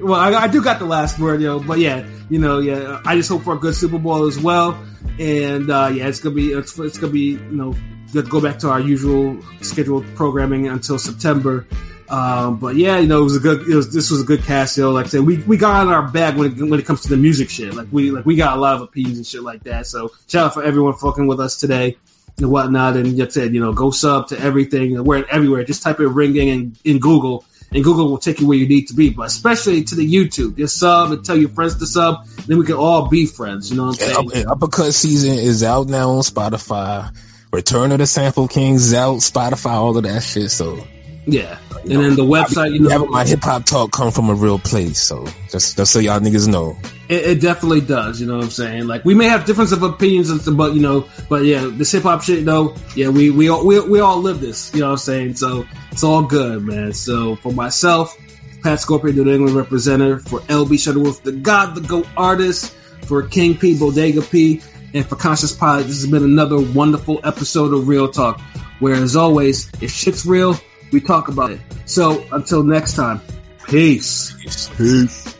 well, I, I do got the last word, yo. But yeah, you know, yeah, I just hope for a good Super Bowl as well. And uh, yeah, it's gonna be it's, it's gonna be you know good to go back to our usual scheduled programming until September. Um, but yeah, you know, it was a good. It was this was a good cast. You know, like I said, we we got on our bag when it, when it comes to the music shit. Like we like we got a lot of opinions and shit like that. So shout out for everyone fucking with us today and whatnot. And like I said, you know, go sub to everything. We're everywhere. Just type in ringing in, in Google, and Google will take you where you need to be. But especially to the YouTube, just sub and tell your friends to sub. Then we can all be friends. You know what I'm saying? And Uppercut season is out now on Spotify. Return of the Sample Kings is out, Spotify, all of that shit. So Yeah. And then the website, you you having know, my hip hop talk come from a real place. So just just so y'all niggas know. it, it definitely does. You know what I'm saying? Like we may have difference of opinions, but you know, but yeah, this hip hop shit though, yeah, we we all we, we all live this. You know what I'm saying? So it's all good, man. So for myself, Pat Scorpion, New England representative, for LB Shuttleworth, the God, the Go artist, for King P, Bodega P, and for Conscious Pilot, this has been another wonderful episode of Real Talk. Where as always, if shit's real, we talk about it. So until next time, peace. Peace.